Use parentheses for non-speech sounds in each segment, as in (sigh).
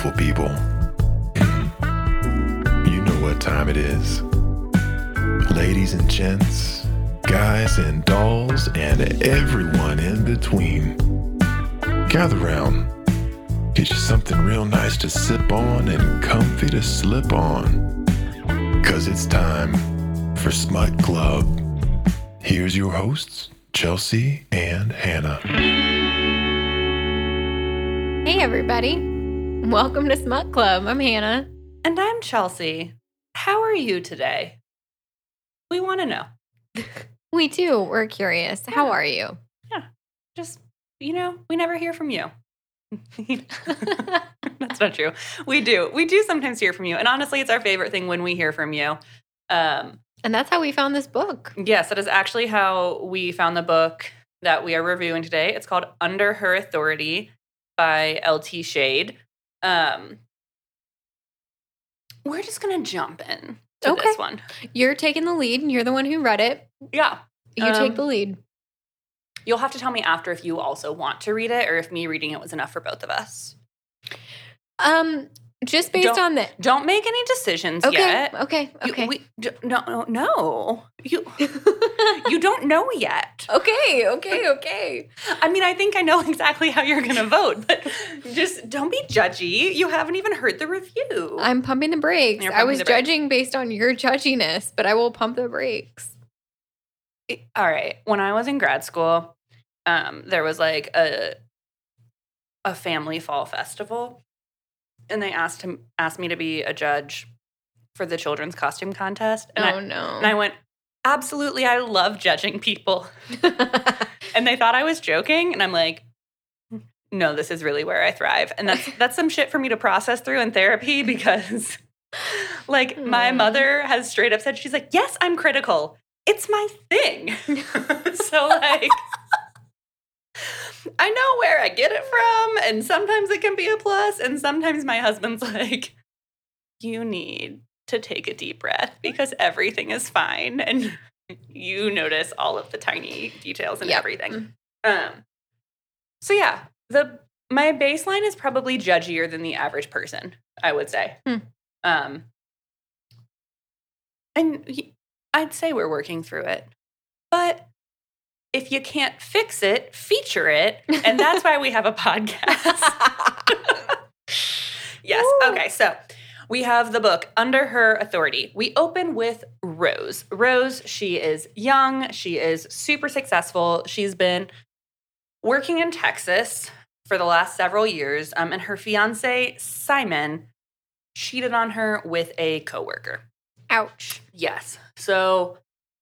beautiful people. You know what time it is. Ladies and gents, guys and dolls, and everyone in between. Gather round. Get you something real nice to sip on and comfy to slip on. Cause it's time for Smut Club. Here's your hosts, Chelsea and Hannah. Hey, everybody. Welcome to Smut Club. I'm Hannah. And I'm Chelsea. How are you today? We want to know. (laughs) We too, we're curious. How are you? Yeah. Just, you know, we never hear from you. (laughs) That's not true. We do. We do sometimes hear from you. And honestly, it's our favorite thing when we hear from you. Um, and that's how we found this book. yes, that is actually how we found the book that we are reviewing today. It's called Under Her Authority by L.T. Shade. Um, we're just going to jump in to Okay. this one. You're taking the lead. and You're the one who read it. Yeah. You Um, take the lead. You'll have to tell me after if you also want to read it or if me reading it was enough for both of us. Um, just based don't- on that. Don't make any decisions Okay. yet. Okay. You- Okay. we, no, no, no. You (laughs) you don't know yet. okay. Okay. Okay. I mean, I think I know (laughs) exactly how you're going to vote, but just don't be judgy. You haven't even heard the review. I'm pumping the brakes. You're I was judging based on your judginess, but I will pump the brakes. All right. When I was in grad school, um, there was like a a family fall festival, and they asked him asked me to be a judge for the children's costume contest, and I, oh no. And I went, absolutely, I love judging people. (laughs) And they thought I was joking. And I'm like, no, this is really where I thrive. And that's that's some shit for me to process through in therapy (laughs) because like my mother has straight up said, she's like, yes, I'm critical. It's my thing. (laughs) so like I know where I get it from, and sometimes it can be a plus, and sometimes my husband's (laughs) like, you need to take a deep breath because everything is fine, and you notice all of the tiny details and Yep. everything. Um, so yeah, the my baseline is probably judgier than the average person, I would say. Hmm. Um, and I'd say we're working through it, but if you can't fix it, feature it, and that's why we have a podcast. (laughs) yes. Woo. Okay. So we have the book Under Her Authority. We open with Rose. Rose, she is young. She is super successful. She's been working in Texas for the last several years. Um, and her fiance, Simon, cheated on her with a coworker. Ouch. Yes. So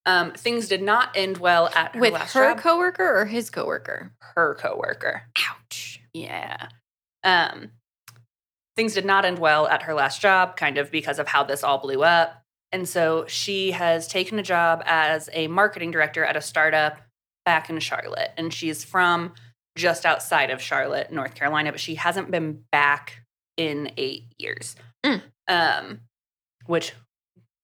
um, things did not end well at her With her job. coworker or his coworker? her coworker. Ouch. Yeah. Um, things did not end well at her last job, kind of because of how this all blew up. And so she has taken a job as a marketing director at a startup back in Charlotte. And she's from just outside of Charlotte, North Carolina, but she hasn't been back in eight years. Mm. Um, which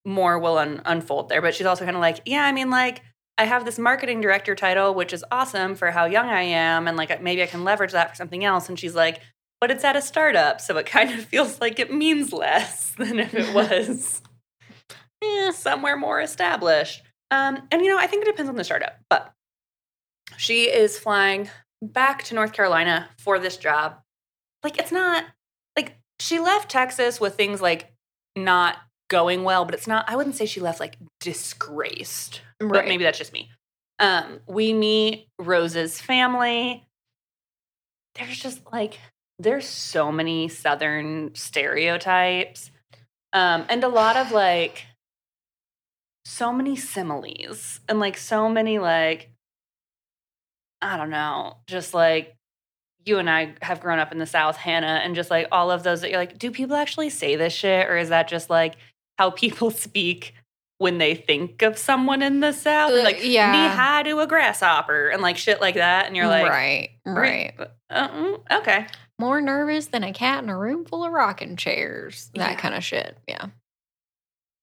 more will un- unfold there. But she's also kind of like, yeah, I mean, like, I have this marketing director title, which is awesome for how young I am. And like, maybe I can leverage that for something else. And she's like, but it's at a startup. So it (laughs) kind of feels like it means less (laughs) than if it was (laughs) eh, somewhere more established. Um, and, you know, I think it depends on the startup. But she is flying back to North Carolina for this job. Like, it's not like she left Texas with things like not going well, but it's not, I wouldn't say she left like disgraced but maybe that's just me. Um, we meet Rose's family. There's just like there's so many southern stereotypes. Um, and a lot of like so many similes and like so many like I don't know, just like you and I have grown up in the South, Hannah, and just like all of those that you're like, do people actually say this shit? Or is that just like how people (laughs) speak when they think of someone in the South? Uh, like, yeah. knee high to a grasshopper and like shit like that. And you're like, right, right. uh, mm, okay. More nervous than a cat in a room full of rocking chairs. That Yeah. kind of shit. Yeah.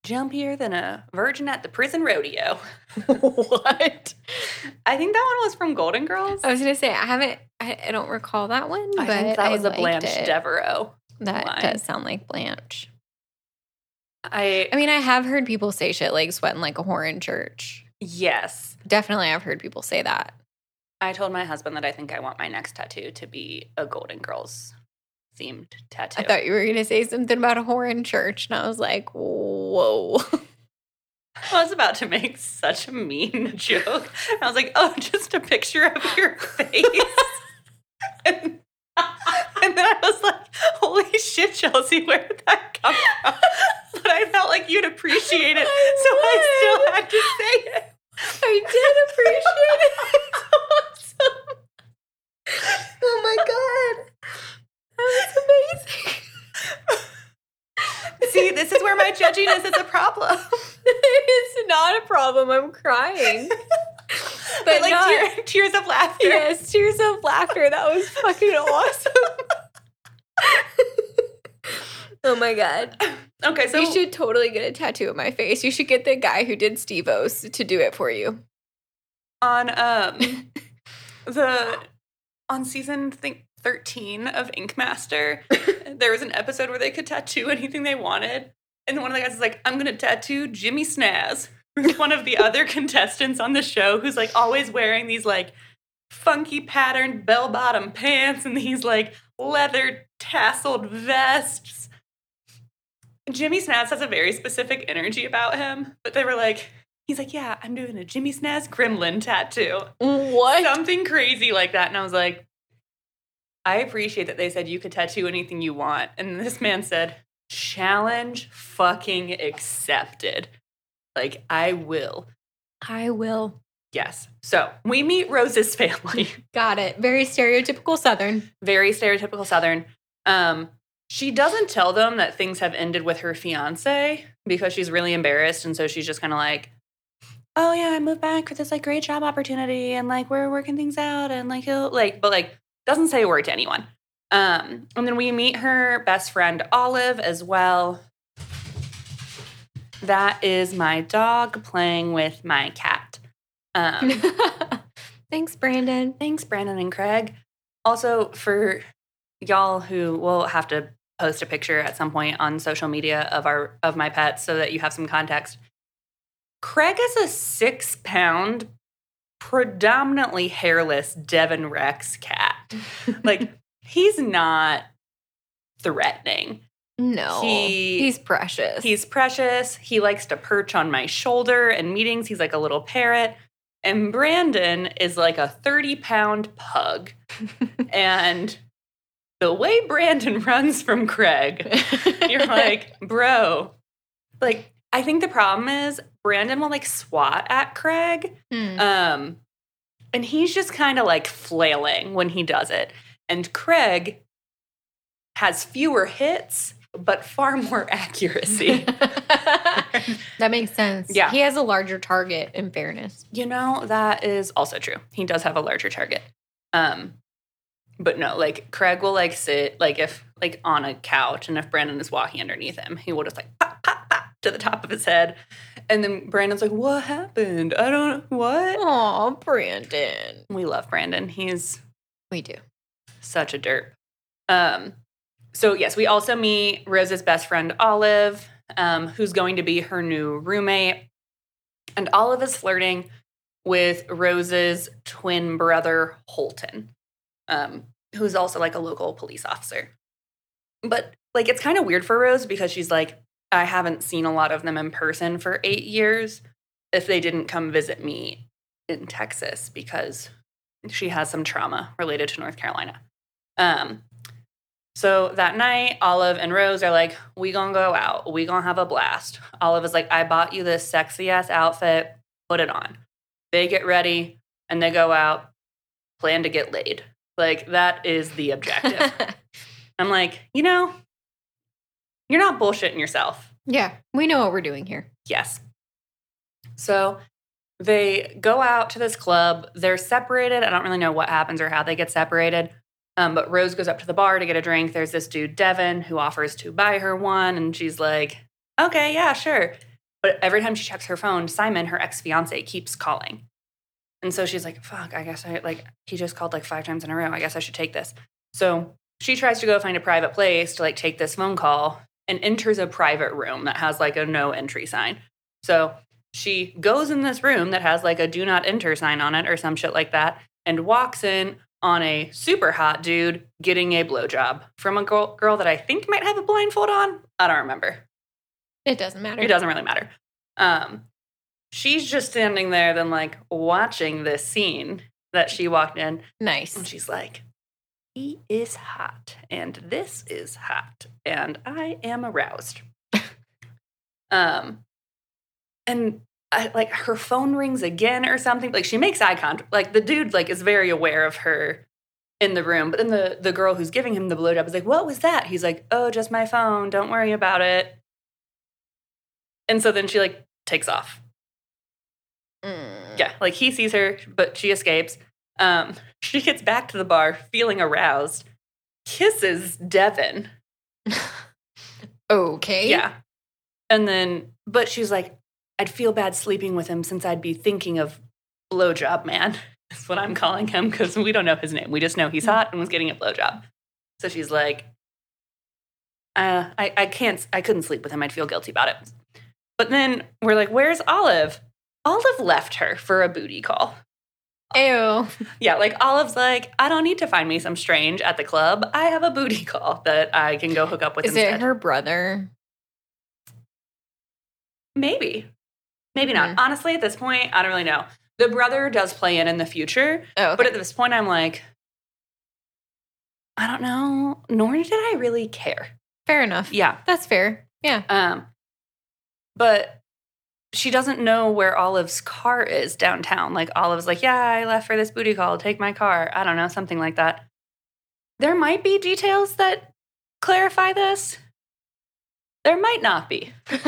Jumpier than a virgin at the prison rodeo. (laughs) (laughs) what? I think that one was from Golden Girls. I was gonna say I haven't. I, I don't recall that one, I but think that was a Blanche it. Devereaux. That line. does sound like Blanche. I I mean, I have heard people say shit like sweating like a whore in church. yes. Definitely, I've heard people say that. I told my husband that I think I want my next tattoo to be a Golden Girls themed tattoo. I thought you were going to say something about a whore in church, and I was like, whoa. (laughs) I was about to make such a mean (laughs) joke. I was like, oh, just a picture of your (laughs) face. and, and then I was like, holy shit, Chelsea, where did that come from? But I felt like you'd appreciate it, so I still had to say it. I did appreciate it. (laughs) It's awesome. Oh my god. That was amazing. See, this is where my judginess is a problem. (laughs) it's not a problem. I'm crying. (laughs) (laughs) But like not- tear, tears of laughter. Yes, tears of laughter. That was fucking awesome. (laughs) oh my god. Okay, so you should totally get a tattoo of my face. You should get the guy who did Steve O's to do it for you. on um (laughs) the on season think 13 of Ink Master, there was an episode where they could tattoo anything they wanted. And one of the guys is like, I'm gonna tattoo Jimmy Snaz. (laughs) one of the other contestants on the show who's like always wearing these like funky patterned bell bottom pants and these like leather tasseled vests. Jimmy Snaz has a very specific energy about him, but they were like, he's like, yeah, I'm doing a Jimmy Snaz gremlin tattoo. What? Something crazy like that. And I was like, I appreciate that they said you could tattoo anything you want. And this man said, challenge fucking accepted. Like, I will. I will. Yes. So we meet Rose's (laughs) family. Got it. Very stereotypical Southern. Very stereotypical Southern. Um, she doesn't tell them that things have ended with her fiance because she's really embarrassed. And so she's just kind of like, oh yeah, I moved back for this like great job opportunity and like we're working things out and like he'll like, but like doesn't say a word to anyone. Um, and then we meet her best friend Olive as well. That is my dog playing with my cat. Um, (laughs) Thanks, Brandon. Thanks, Brandon and Craig. Also, for y'all who will have to post a picture at some point on social media of our of my pets so that you have some context. Craig is a six pound, predominantly hairless Devon Rex cat. (laughs) like he's not threatening. No. He- he's precious. He's precious. He likes to perch on my shoulder in meetings. He's like a little parrot. And Brandon is like a 30 pound pug. (laughs) and the way Brandon (laughs) runs from Craig, you're (laughs) like, bro. Like, I think the problem is Brandon will like swat at Craig. Hmm. Um, and he's just kind of like flailing when he does it. And Craig has fewer hits, but far more (laughs) accuracy. (laughs) that makes sense. Yeah. He has a larger target, in fairness. You know, that is also true. He does have a larger target. Um, but no, like Craig will like sit like if like on a couch and if Brandon is walking underneath him, he will just like pop, pop, pop to the top of his head. And then Brandon's like, What happened? I don't what? Oh, Brandon. We love Brandon. He's We do. such a derp. Um, so yes, we also meet Rose's best friend Olive, um, who's going to be her new roommate, and Olive is flirting with Rose's twin brother Holton, um, who's also like a local police officer. But like, it's kind of weird for Rose because she's like, I haven't seen a lot of them in person for eight years. If they didn't come visit me in Texas because she has some trauma related to North Carolina. Um, so that night, Olive and Rose are like, "We gonna go out. We gonna have a blast." Olive is like, "I bought you this sexy ass outfit. Put it on." They get ready and they go out, plan to get laid. Like that is the objective. (laughs) I'm like, you know, you're not bullshitting yourself. yeah, we know what we're doing here. Yes. So they go out to this club. They're separated. I don't really know what happens or how they get separated. Um, but Rose goes up to the bar to get a drink. There's this dude, Devin, who offers to buy her one. And she's like, okay, yeah, sure. But every time she checks her phone, Simon, her ex fiance, keeps calling. And so she's like, fuck, I guess I like, he just called like five times in a row. I guess I should take this. So she tries to go find a private place to like take this phone call and enters a private room that has like a no entry sign. So she goes in this room that has like a do not enter sign on it or some shit like that and walks in on a super hot dude getting a blowjob from a girl, girl that I think might have a blindfold on. I don't remember. It doesn't matter. It doesn't really matter. Um, she's just standing there, then like watching this scene that she walked in, Nice. and she's like, "He is hot, and this is hot, and I am aroused." (laughs) um, and I, like her phone rings again or something. Like she makes eye contact. Like the dude like is very aware of her in the room, but then the the girl who's giving him the blowjob is like, "What was that?" He's like, "Oh, just my phone. Don't worry about it." And so then she like takes off. Mm. Yeah, like he sees her, but she escapes. Um, (laughs) she gets back to the bar feeling aroused, kisses Devin. (laughs) Okay. Yeah. And then, but she's like, I'd feel bad sleeping with him since I'd be thinking of blowjob man. (laughs) That's what I'm calling him because we don't know his name. We just know he's hot and was getting a blowjob. So she's like, uh, I, I can't, I couldn't sleep with him. I'd feel guilty about it. But then we're like, where's Olive? Olive left her for a booty call. Ew. (laughs) Yeah, like Olive's like, I don't need to find me some strange at the club. I have a booty (laughs) call that I can go hook up with Is instead. it her brother? Maybe. Maybe not. Mhm. Honestly, at this point, I don't really know. The brother does play in in the future, Oh, okay. but at this point, I'm like, I don't know. Nor did I really care. fair enough. Yeah. That's fair. Yeah. Um, but she doesn't know where Olive's car is downtown. Like Olive's like, yeah, I left for this booty call. Take my car. I don't know, something like that. There might be details that clarify this. There might not be. (laughs)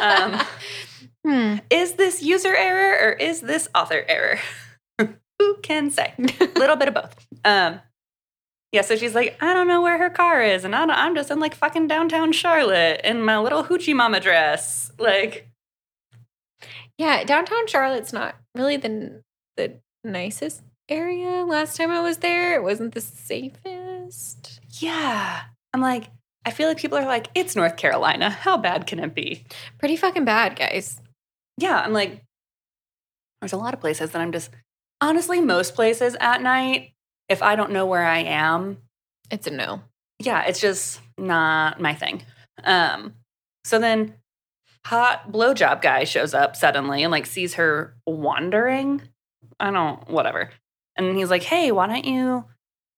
Um, hmm. is this user error or is this author error? (laughs) Who can say? A (laughs) little bit of both. Um, yeah, so she's like, I don't know where her car is, and I don't, I'm just in like fucking downtown Charlotte in my little hoochie mama dress. Like, Yeah, downtown Charlotte's not really the the nicest area. Last time I was there, it wasn't the safest. yeah. I'm like, I feel like people are like, it's North Carolina. How bad can it be? Pretty fucking bad, guys. Yeah, I'm like, there's a lot of places that I'm just, honestly, most places at night, if I don't know where I am, It's a no. yeah, it's just not my thing. Um, so then hot blowjob guy shows up suddenly and like sees her wandering. I don't, whatever. And he's like, "Hey, why don't you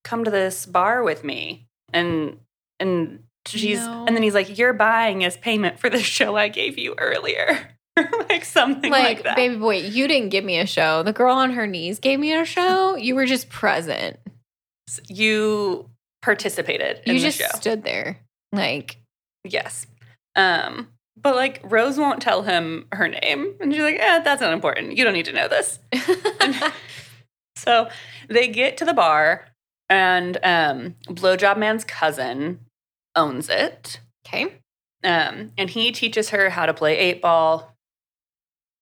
come to this bar with me?" And and she's No. and then he's like, "You're buying as payment for the show I gave you earlier." (laughs) like something like, Like, that. baby boy, you didn't give me a show. The girl on her knees gave me a show. You were just present. You participated in You the just show. stood there. Like, Yes. Um, but like Rose won't tell him her name. And she's like, eh, that's not important. You don't need to know this. (laughs) So they get to the bar and um Blowjob Man's cousin owns it. okay. Um, and he teaches her how to play eight ball.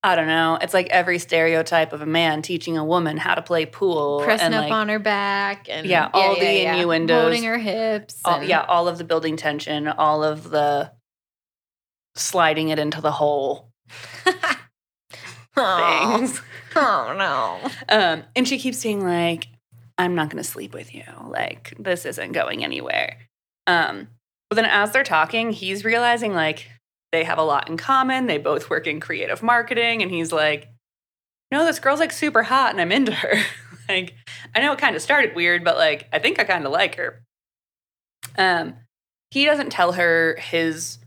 I don't know. It's like every stereotype of a man teaching a woman how to play pool. Pressing and up like, on her back and Yeah, all the innuendos. Holding her hips. all, and- yeah, all of the building tension, all of the sliding it into the hole (laughs) things. (laughs) Oh no. Um, and she keeps saying like, "I'm not going to sleep with you. Like this isn't going anywhere." Um, but then as they're talking, he's realizing like they have a lot in common. They both work in creative marketing, and he's like, "No, this girl's like super hot, and I'm into her." (laughs) like, I know it kind of started weird, but like I think I kind of like her. Um, he doesn't tell her his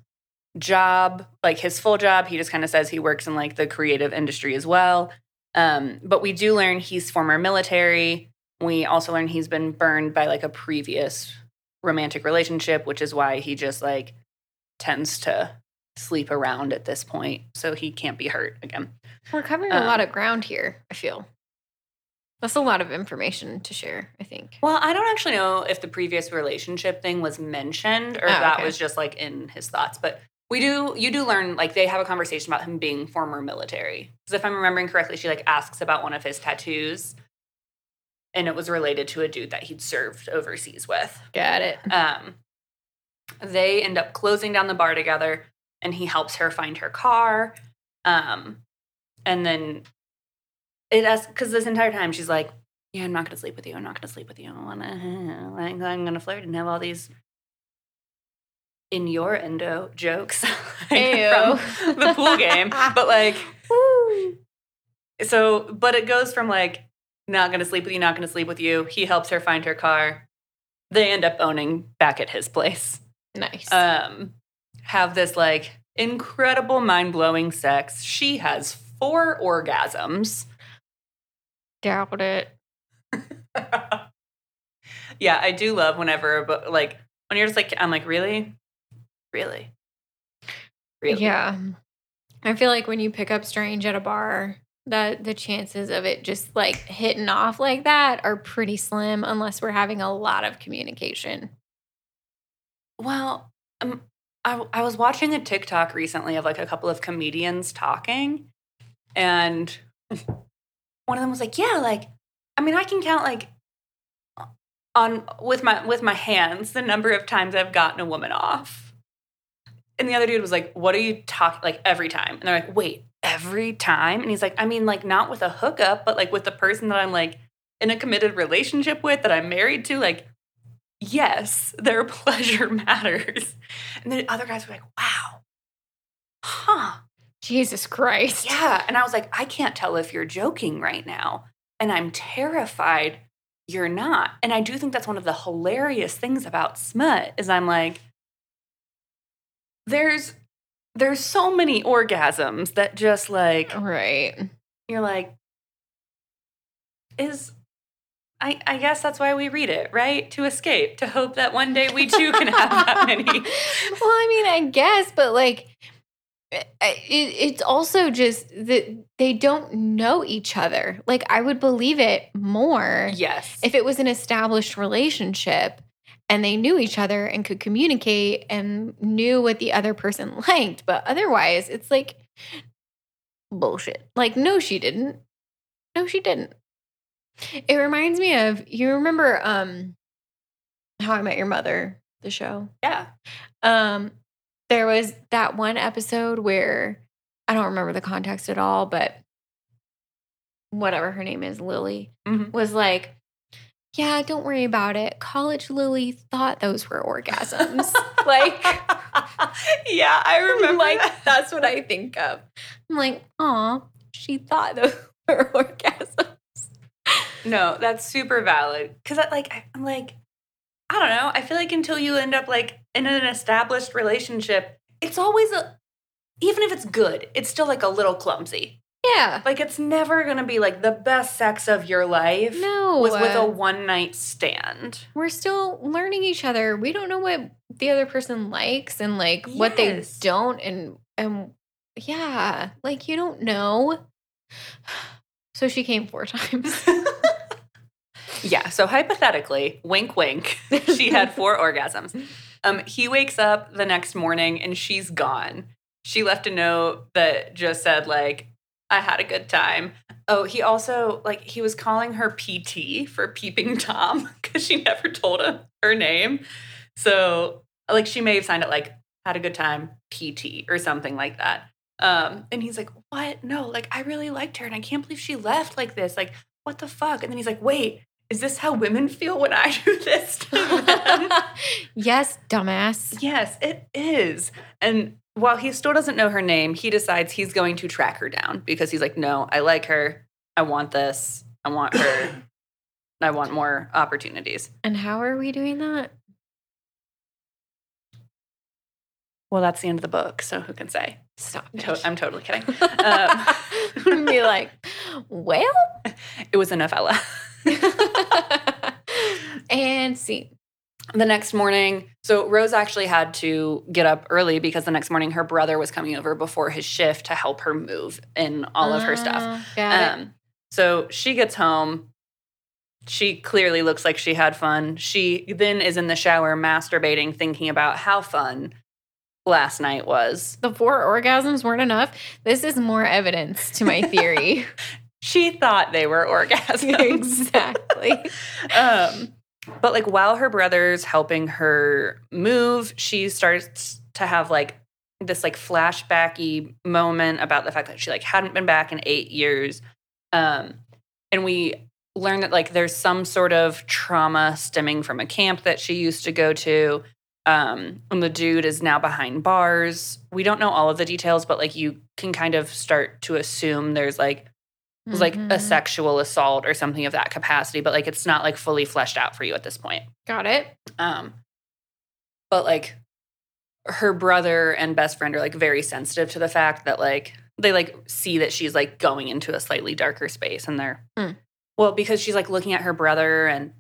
job, like his full job. He just kind of says he works in like the creative industry as well. Um, but we do learn he's former military. We also learn he's been burned by like a previous romantic relationship, which is why he just like tends to sleep around at this point. So he can't be hurt again. We're covering Um, a lot of ground here, I feel. That's a lot of information to share, I think. Well, I don't actually know if the previous relationship thing was mentioned or Oh, if that okay. was just like in his thoughts. But we do, you do learn like they have a conversation about him being former military. Because if I'm remembering correctly, she like asks about one of his tattoos. and it was related to a dude that he'd served overseas with. Got it. Um, they end up closing down the bar together, and he helps her find her car. Um, and then it has because this entire time she's like, "Yeah, I'm not gonna sleep with you. I'm not gonna sleep with you. I wanna, (laughs) like, I'm gonna flirt and have all these." In your endo jokes (laughs) like, from the pool game, (laughs) but like Woo. so, but it goes from like, not gonna sleep with you, not gonna sleep with you. He helps her find her car. They end up owning back at his place. Nice. Um, have this like incredible, mind blowing sex. She has four orgasms. Doubt it. (laughs) yeah, I do love whenever, but like when you're just like, I'm like, really, really, really. Yeah. I feel like when you pick up strange at a bar, that the chances of it just like hitting off like that are pretty slim unless we're having a lot of communication. Well, um, I, I was watching a TikTok recently of like a couple of comedians talking, and (laughs) one of them was like, "Yeah, like, I mean, I can count like on with my with my hands the number of times I've gotten a woman off." And the other dude was like, "What are you talking like every time?" And they're like, "Wait, every time?" And he's like, "I mean, like not with a hookup, but like with the person that I'm like in a committed relationship with that I'm married to, like." Yes, their (laughs) pleasure matters. And then other guys were like, wow, huh, Jesus Christ. yeah. And I was like, I can't tell if you're joking right now. And I'm terrified you're not. And I do think that's one of the hilarious things about smut is I'm like, there's there's so many orgasms that just like Right. you're like is I, I guess that's why we read it, right? To escape, to hope that one day we too can have that (laughs) many. well, I mean, I guess, but like, eh, it, it's also just that they don't know each other. Like, I would believe it more Yes. if it was an established relationship and they knew each other and could communicate and knew what the other person (laughs) liked. But otherwise, it's like bullshit. Like, no, she didn't. No, she didn't. It reminds me of you remember um How I Met Your Mother, the show. yeah. Um there was that one episode where I don't remember the context at all, but whatever her name is, Lily, Mhm. was like, Yeah, don't worry about it. College Lily thought those were orgasms. (laughs) like, yeah, I remember. like that. that's what I think of. I'm like, aw, she thought those (laughs) were orgasms. No, that's super valid. Cause I, like I- I'm like, I don't know. I feel like until you end up like in an established relationship, it's always a even if it's good, it's still like a little clumsy. Yeah. Like it's never gonna be like the best sex of your life. No. was with a uh, one night stand. we're still learning each other. We don't know what the other person likes and like what they don't and and yeah, like you don't know. So she came four (laughs) times. Yeah. So hypothetically, wink, wink, (laughs) she had four orgasms. Um, he wakes up the next morning and she's gone. She left a note that just said like, "I had a good time." Oh, he also like he was calling her PT for peeping (laughs) tom because she never told him her name. So like she may have signed it like "had a good time PT" or something like that. Um, and he's like, "What? No, like I really liked her, and I can't believe she left like this. Like, what the fuck?" And then he's like, "Wait." Is this how women feel when I (laughs) do this to them? (laughs) yes, dumbass. Yes, it is. And while he still doesn't know her name, he decides he's going to track her down because he's like, no, I like her. I want this. I want her. (coughs) I want more opportunities. And how are we doing that? Well, that's the end of the book. So who can say? Stop. To- I'm totally kidding. (laughs) Um, (laughs) Be like, well, (laughs) It was a novella. and see. the next morning, so Rose actually had to get up early because the next morning her brother was coming over before his shift to help her move in all of her stuff. Uh, it. Um, so she gets home. She clearly looks like she had fun. She then is in the shower masturbating, thinking about how fun last night was. The four orgasms weren't enough. This is more evidence to my theory. (laughs) she thought they were orgasms. exactly. (laughs) um, but like while her brother's helping her move, she starts to have like this like flashbacky moment about the fact that she like hadn't been back in eight years. Um, and we learn that like there's some sort of trauma stemming from a camp that she used to go to. Um, and the dude is now behind bars. We don't know all of the details, but like you can kind of start to assume there's like was like a Mhm. sexual assault or something of that capacity, but like it's not like fully fleshed out for you at this point. Got it. Um, but like her brother and best friend are like very sensitive to the fact that like they like see that she's like going into a slightly darker space and they're Hmm. well because she's like looking at her brother and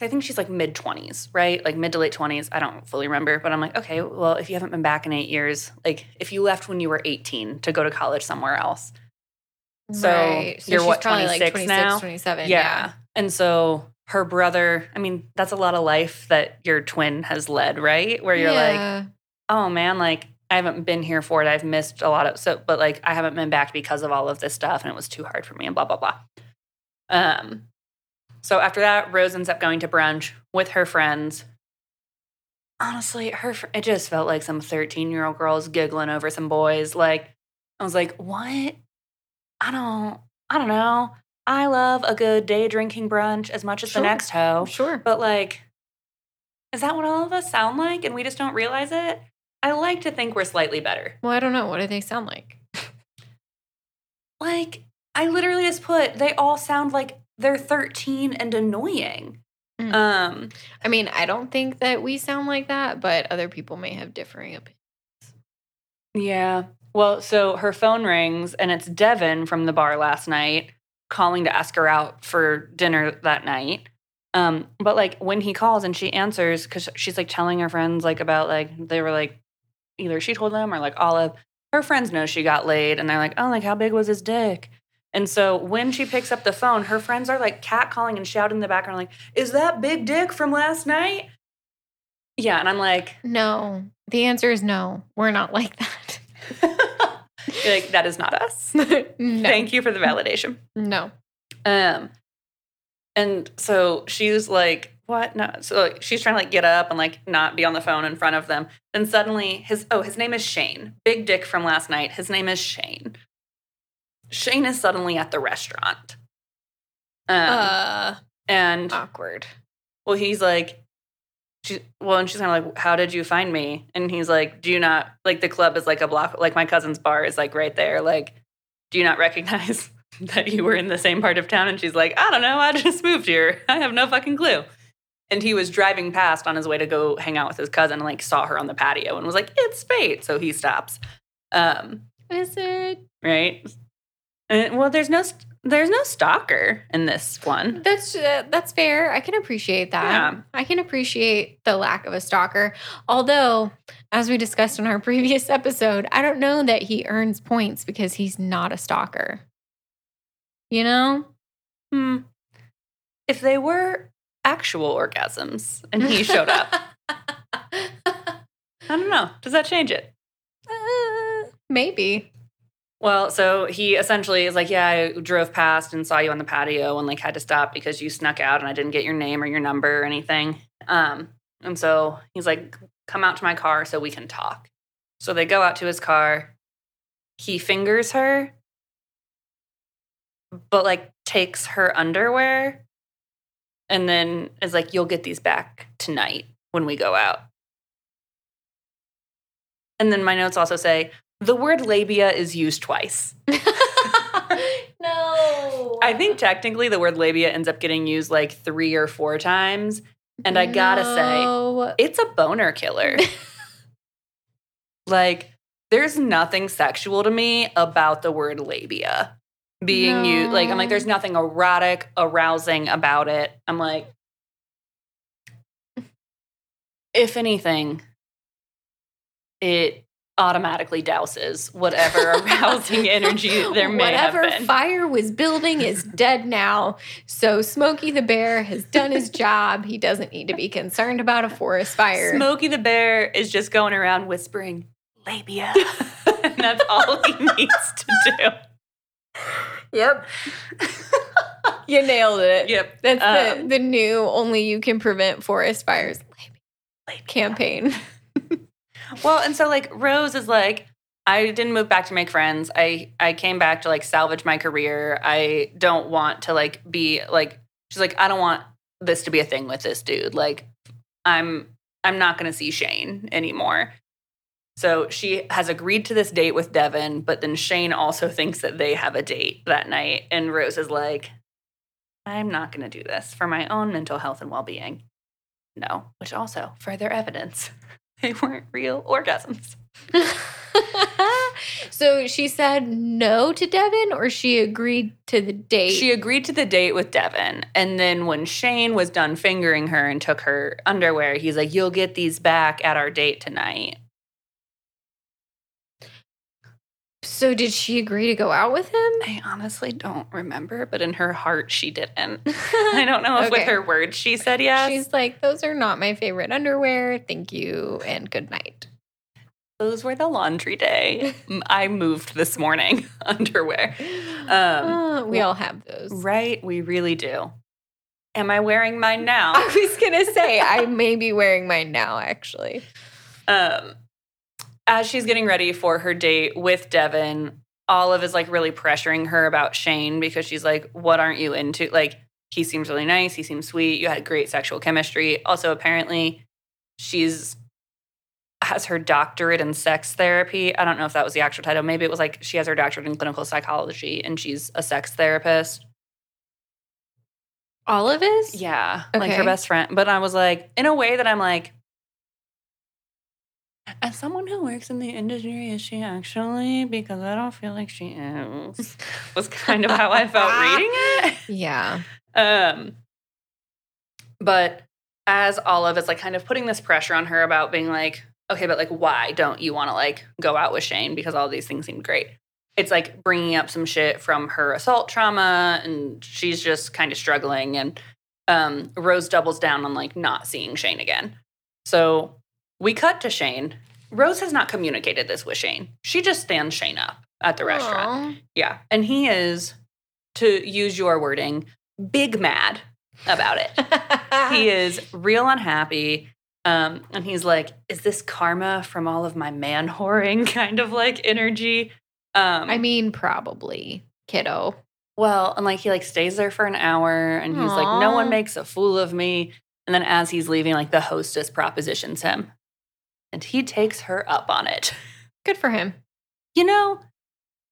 I think she's like mid 20s, right? Like mid to late 20s. I don't fully remember, but I'm like, okay, well, if you haven't been back in eight years, like if you left when you were 18 to go to college somewhere else, So, right. So you're what, probably like 26 26, now? 27. yeah. And so her brother, I mean, that's a lot of life that your twin has led, right? Where you're like, oh man, like I haven't been here for it. I've missed a lot of so, but like I haven't been back because of all of this stuff, and it was too hard for me, and blah blah blah. Um, so after that, Rose ends up going to brunch with her friends. Honestly, her fr- it just felt like some thirteen year old girls giggling over some boys. Like I was like, what? I don't, I don't know. I love a good day drinking brunch as much as Sure. the next hoe. Sure. But like, is that what all of us sound like and we just don't realize it? I like to think we're slightly better. Well, I don't know. What do they sound like? (laughs) Like, I literally just put they all sound like they're 13 and annoying. Mm. Um, I mean, I don't think that we sound like that, but other people may have differing opinions. yeah. Well, so her phone rings and it's Devin from the bar last night calling to ask her out for dinner that night. Um, but like when he calls and she answers because she's like telling her friends like about like they were like either she told them or like Olive, her friends know she got laid and they're like, oh, like how big was his dick? And so when she picks up the phone, her friends are like catcalling and shouting in the background, like, is that big dick from last night? Yeah, and I'm like, No. The answer is no. We're not like that. (laughs) like, that is not us. (laughs) no. Thank you for the validation. No. Um, and so she's like, "What? No." So like, she's trying to like get up and like not be on the phone in front of them. Then suddenly, his oh, his name is Shane. Big Dick from last night. His name is Shane. Shane is suddenly at the restaurant. Um, Uh, and awkward. well, he's like, she, well, and she's kind of like, how did you find me? And he's like, do you not like the club is like a block, like my cousin's bar is like right there. Like, do you not recognize (laughs) that you were in the same part of town? And she's like, I don't know. I just moved here. I have no fucking clue. And he was driving past on his way to go hang out with his cousin and like saw her on the patio and was like, it's fate. So he stops. Um, Is it? right. And, well, there's no, there's no stalker in this one. That's uh, that's fair. I can appreciate that. Yeah. I can appreciate the lack of a stalker. Although, as we discussed in our (laughs) previous episode, I don't know that he earns points because he's not a stalker. You know? Hmm. If they were actual orgasms and he showed up, (laughs) I don't know. Does that change it? Uh, maybe. Well, so he essentially is like, Yeah, I drove past and saw you on the patio and like had to stop because you snuck out and I didn't get your name or your number or anything. Um, and so he's like, Come out to my car so we can talk. So they go out to his car. He fingers her, but like takes her underwear and then is like, You'll get these back tonight when we go out. And then my notes also say, the word labia is used twice. (laughs) no. I think technically the word labia ends up getting used like three or four times. And I gotta say, it's a boner killer. like, there's nothing sexual to me about the word labia being used. Like, I'm like, there's nothing erotic, arousing about it. I'm like, if anything, it automatically douses whatever (laughs) arousing energy there may Whatever have been. Whatever fire was building is dead now. So Smokey the Bear has done his job. He doesn't need to be concerned about a forest fire. Smokey the Bear is just going around whispering labia. (laughs) and that's all he needs to do. Yep. You nailed it. Yep. That's Um, the new only you can prevent forest fires campaign. Well, and so like Rose is like, I didn't move back to make friends. I I came back to like salvage my career. I don't want to like be like she's like I don't want this to be a thing with this dude. Like I'm I'm not going to see Shane anymore. So she has agreed to this date with Devin, but then Shane also thinks that they have a date that night and Rose is like I'm not going to do this for my own mental health and well-being. No, which also further evidence (laughs) (laughs) they weren't real orgasms. (laughs) so she said no to Devin or she agreed to the date? She agreed to the date with Devin. And then when Shane was done fingering her and took her underwear, he's like, You'll get these back at our date tonight. So did she agree to go out with him? I honestly don't remember, but in her heart, she didn't. (laughs) I don't know if with her words she said yes. She's like, those are not my favorite underwear. Thank you and good night. Those were the laundry day. (laughs) I moved this morning (laughs) underwear. Um, Uh, we all have those. right? We really do. Am I wearing mine now? I was gonna say I may be wearing mine now, actually. um, as she's getting ready for her date with Devin, Olive is like really pressuring her about Shane because she's like, What aren't you into? Like, he seems really nice. He seems sweet. You had great sexual chemistry. Also, apparently, she's has her doctorate in sex therapy. I don't know if that was the actual title. Maybe it was like she has her doctorate in clinical psychology and she's a sex therapist. Olive is? Yeah, like her best friend. But I was like, in a way that I'm like, as someone who works in the industry, is she actually? Because I don't feel like she is. (laughs) Was kind of how I felt reading it. Yeah. (laughs) Um, but as Olive is like kind of putting this pressure on her about being like, okay, but like, why don't you want to like go out with Shane? Because all these things seem great. It's like bringing up some shit from her assault trauma, and she's just kind of struggling. And um, Rose doubles down on like not seeing Shane again. So we cut to Shane. Rose has not communicated this with Shane. She just stands Shane up at the restaurant. Yeah. And he is, to use your wording, big mad about it. (laughs) He is real unhappy. Um, and he's like, is this karma from all of my man whoring (laughs) kind of like energy? Um, I mean, probably, kiddo. well, and like he like stays there for an hour and he's like, no one makes a fool of me. And then as he's leaving, like the hostess propositions him. And he takes her up on it. (laughs) Good for him. You know,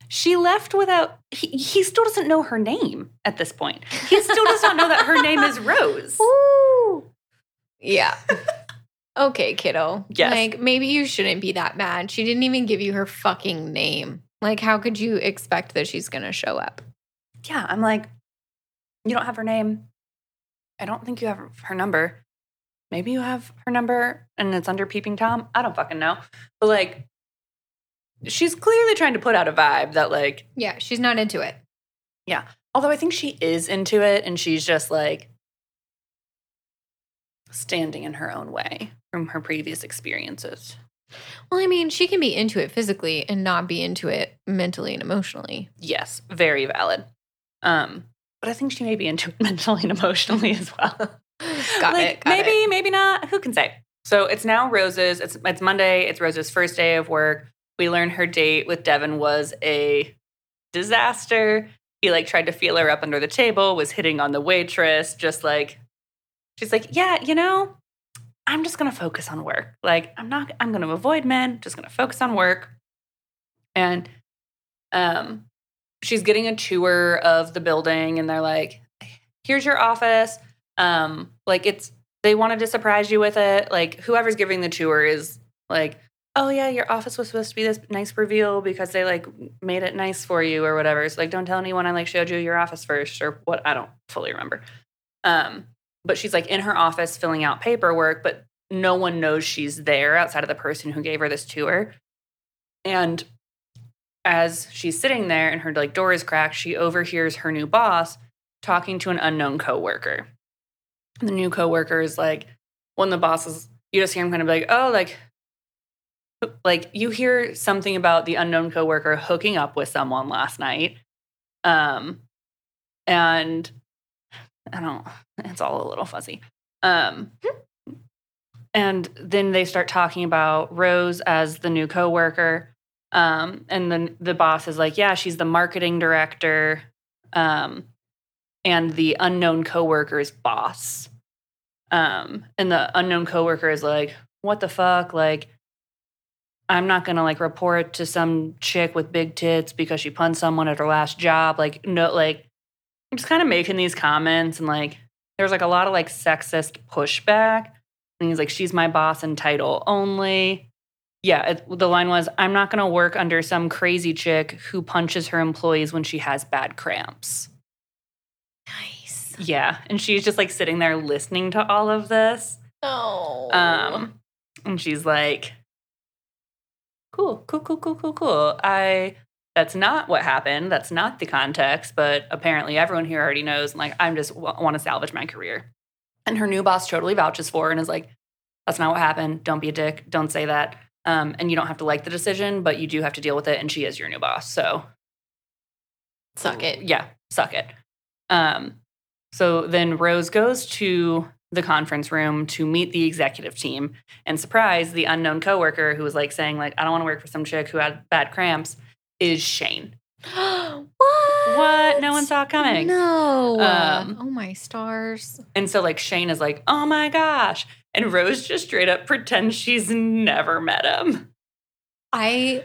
she left without he, he still doesn't know her name at this point. He still does not know that her name is Rose. (laughs) Woo! Yeah. (laughs) okay, kiddo. Yes. Like, maybe you shouldn't be that mad. She didn't even give you her fucking name. Like, how could you expect that she's going to show up? Yeah, I'm like, you don't have her name. I don't think you have her number. Maybe you have her number and it's under Peeping Tom. I don't fucking know. But like, she's clearly trying to put out a vibe that like, Yeah, she's not into it. Yeah. Although I think she is into it and she's just like standing in her own way from her previous experiences. Well, I mean, she can be into it physically and not be into it mentally and emotionally. Yes, very valid. Um, but I think she may be into it (laughs) mentally and emotionally as well. (sighs) Got like, it. got maybe, it. maybe not. Who can say? So it's now Rose's. It's it's Monday. It's Rose's first day of work. We learn her date with Devin was a disaster. He like tried to feel her up under the table, was hitting on the waitress, just like she's like, yeah, you know, I'm just gonna focus on work. Like I'm not. I'm gonna avoid men. Just gonna focus on work. And um, she's getting a tour of the building, and they're like, here's your office um like it's they wanted to surprise you with it. Like whoever's giving the tour is like oh yeah your office was supposed to be this nice reveal because they like made it nice for you or whatever. It's like don't tell anyone i like showed you your office first or what i don't fully remember. Um but she's like in her office filling out paperwork but no one knows she's there outside of the person who gave her this tour. And as she's sitting there and her like door is cracked she overhears her new boss talking to an unknown coworker the new coworker is like when the boss is you just hear him kind of like oh like like you hear something about the unknown coworker hooking up with someone last night Um, and I don't, it's all a little fuzzy. Um, and then they start talking about Rose as the new coworker. Um, and then the boss is like, yeah, she's the marketing director. Um, and the unknown coworker's boss. Um, and the unknown coworker is like, what the fuck? Like, I'm not gonna like report to some chick with big tits because she punched someone at her last job. Like, no, like, I'm just kind of making these comments and like, there's like a lot of like sexist pushback. And he's like, she's my boss and title only. Yeah, it, the line was, I'm not gonna work under some crazy chick who punches her employees when she has bad cramps. Yeah, and she's just like sitting there listening to all of this. Oh. Um, and she's like, "Cool, cool, cool, cool, cool, cool." I that's not what happened. That's not the context, but apparently everyone here already knows. And like, I'm just w- want to salvage my career. And her new boss totally vouches for her and is like, "That's not what happened. Don't be a dick. Don't say that." Um, and you don't have to like the decision, but you do have to deal with it. And she is your new boss, so Suck it. yeah, suck it. Um, so then Rose goes to the conference room to meet the executive team and surprise the unknown coworker who was like saying like I don't want to work for some chick who had bad cramps is Shane. (gasps) what? What? No one saw it coming. No. Um, oh my stars. And so like Shane is like, "Oh my gosh." And Rose just straight up pretends she's never met him. I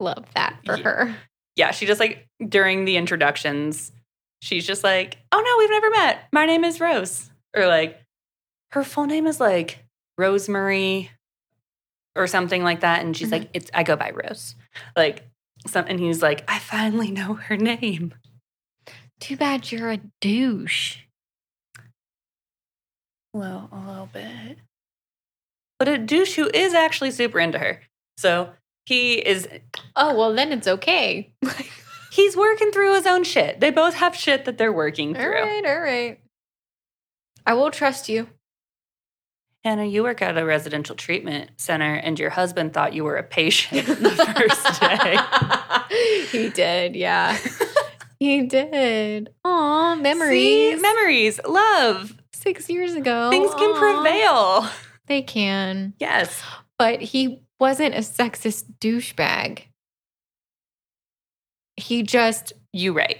love that for Yeah. her. Yeah, she just like during the introductions, she's just like, "Oh no, we've never met. My name is Rose." Or like her full name is like Rosemary or something like that and she's Mhm. like, "It's I go by Rose." Like some and he's like, "I finally know her name." Too bad you're a douche. Well, a little bit. But a douche who is actually super into her. So he is Oh, well, then it's okay. (laughs) he's working through his own shit. They both have shit that they're working all through. All right, all right. I will trust you. Hannah, you work at a residential treatment center and your husband thought you were a patient (laughs) (laughs) the first day. (laughs) he did, yeah. he did. Aw, See? memories. memories, love. Six years ago. Things can Aw. prevail. They can. Yes. But he wasn't a sexist douchebag. He just You right.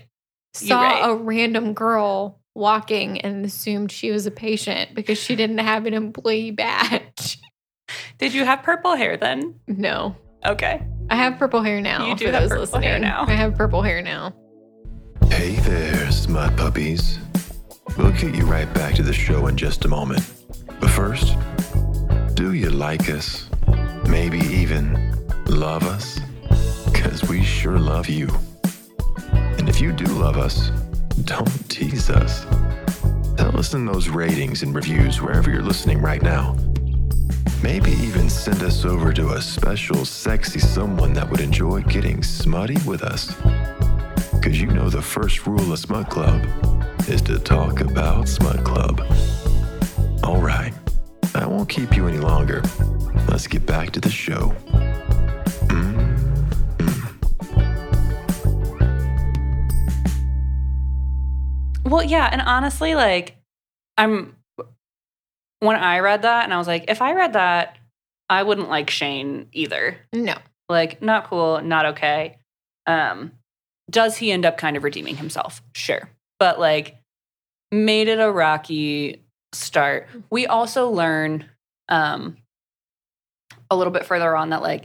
You saw right. a random girl walking and assumed she was a patient because she didn't have an employee badge. (laughs) Did you have purple hair then? No. Okay. I have purple hair now. You do for have those purple listening. hair now. I have purple hair now. Hey there, smut puppies. We'll get you right back to the show in just a moment. But first, do you like us? Maybe even love us? Because we sure love you. And if you do love us, don't tease us. Tell us in those ratings and reviews wherever you're listening right now. Maybe even send us over to a special, sexy someone that would enjoy getting smutty with us. Because you know the first rule of Smut Club is to talk about Smut Club. All right, I won't keep you any longer. Let's get back to the show. Well, yeah, and honestly, like, I'm when I read that, and I was like, if I read that, I wouldn't like Shane either. No. Like, not cool, not okay. Um, does he end up kind of redeeming himself? Sure, but like, made it a rocky start. We also learn um, a little bit further on that like,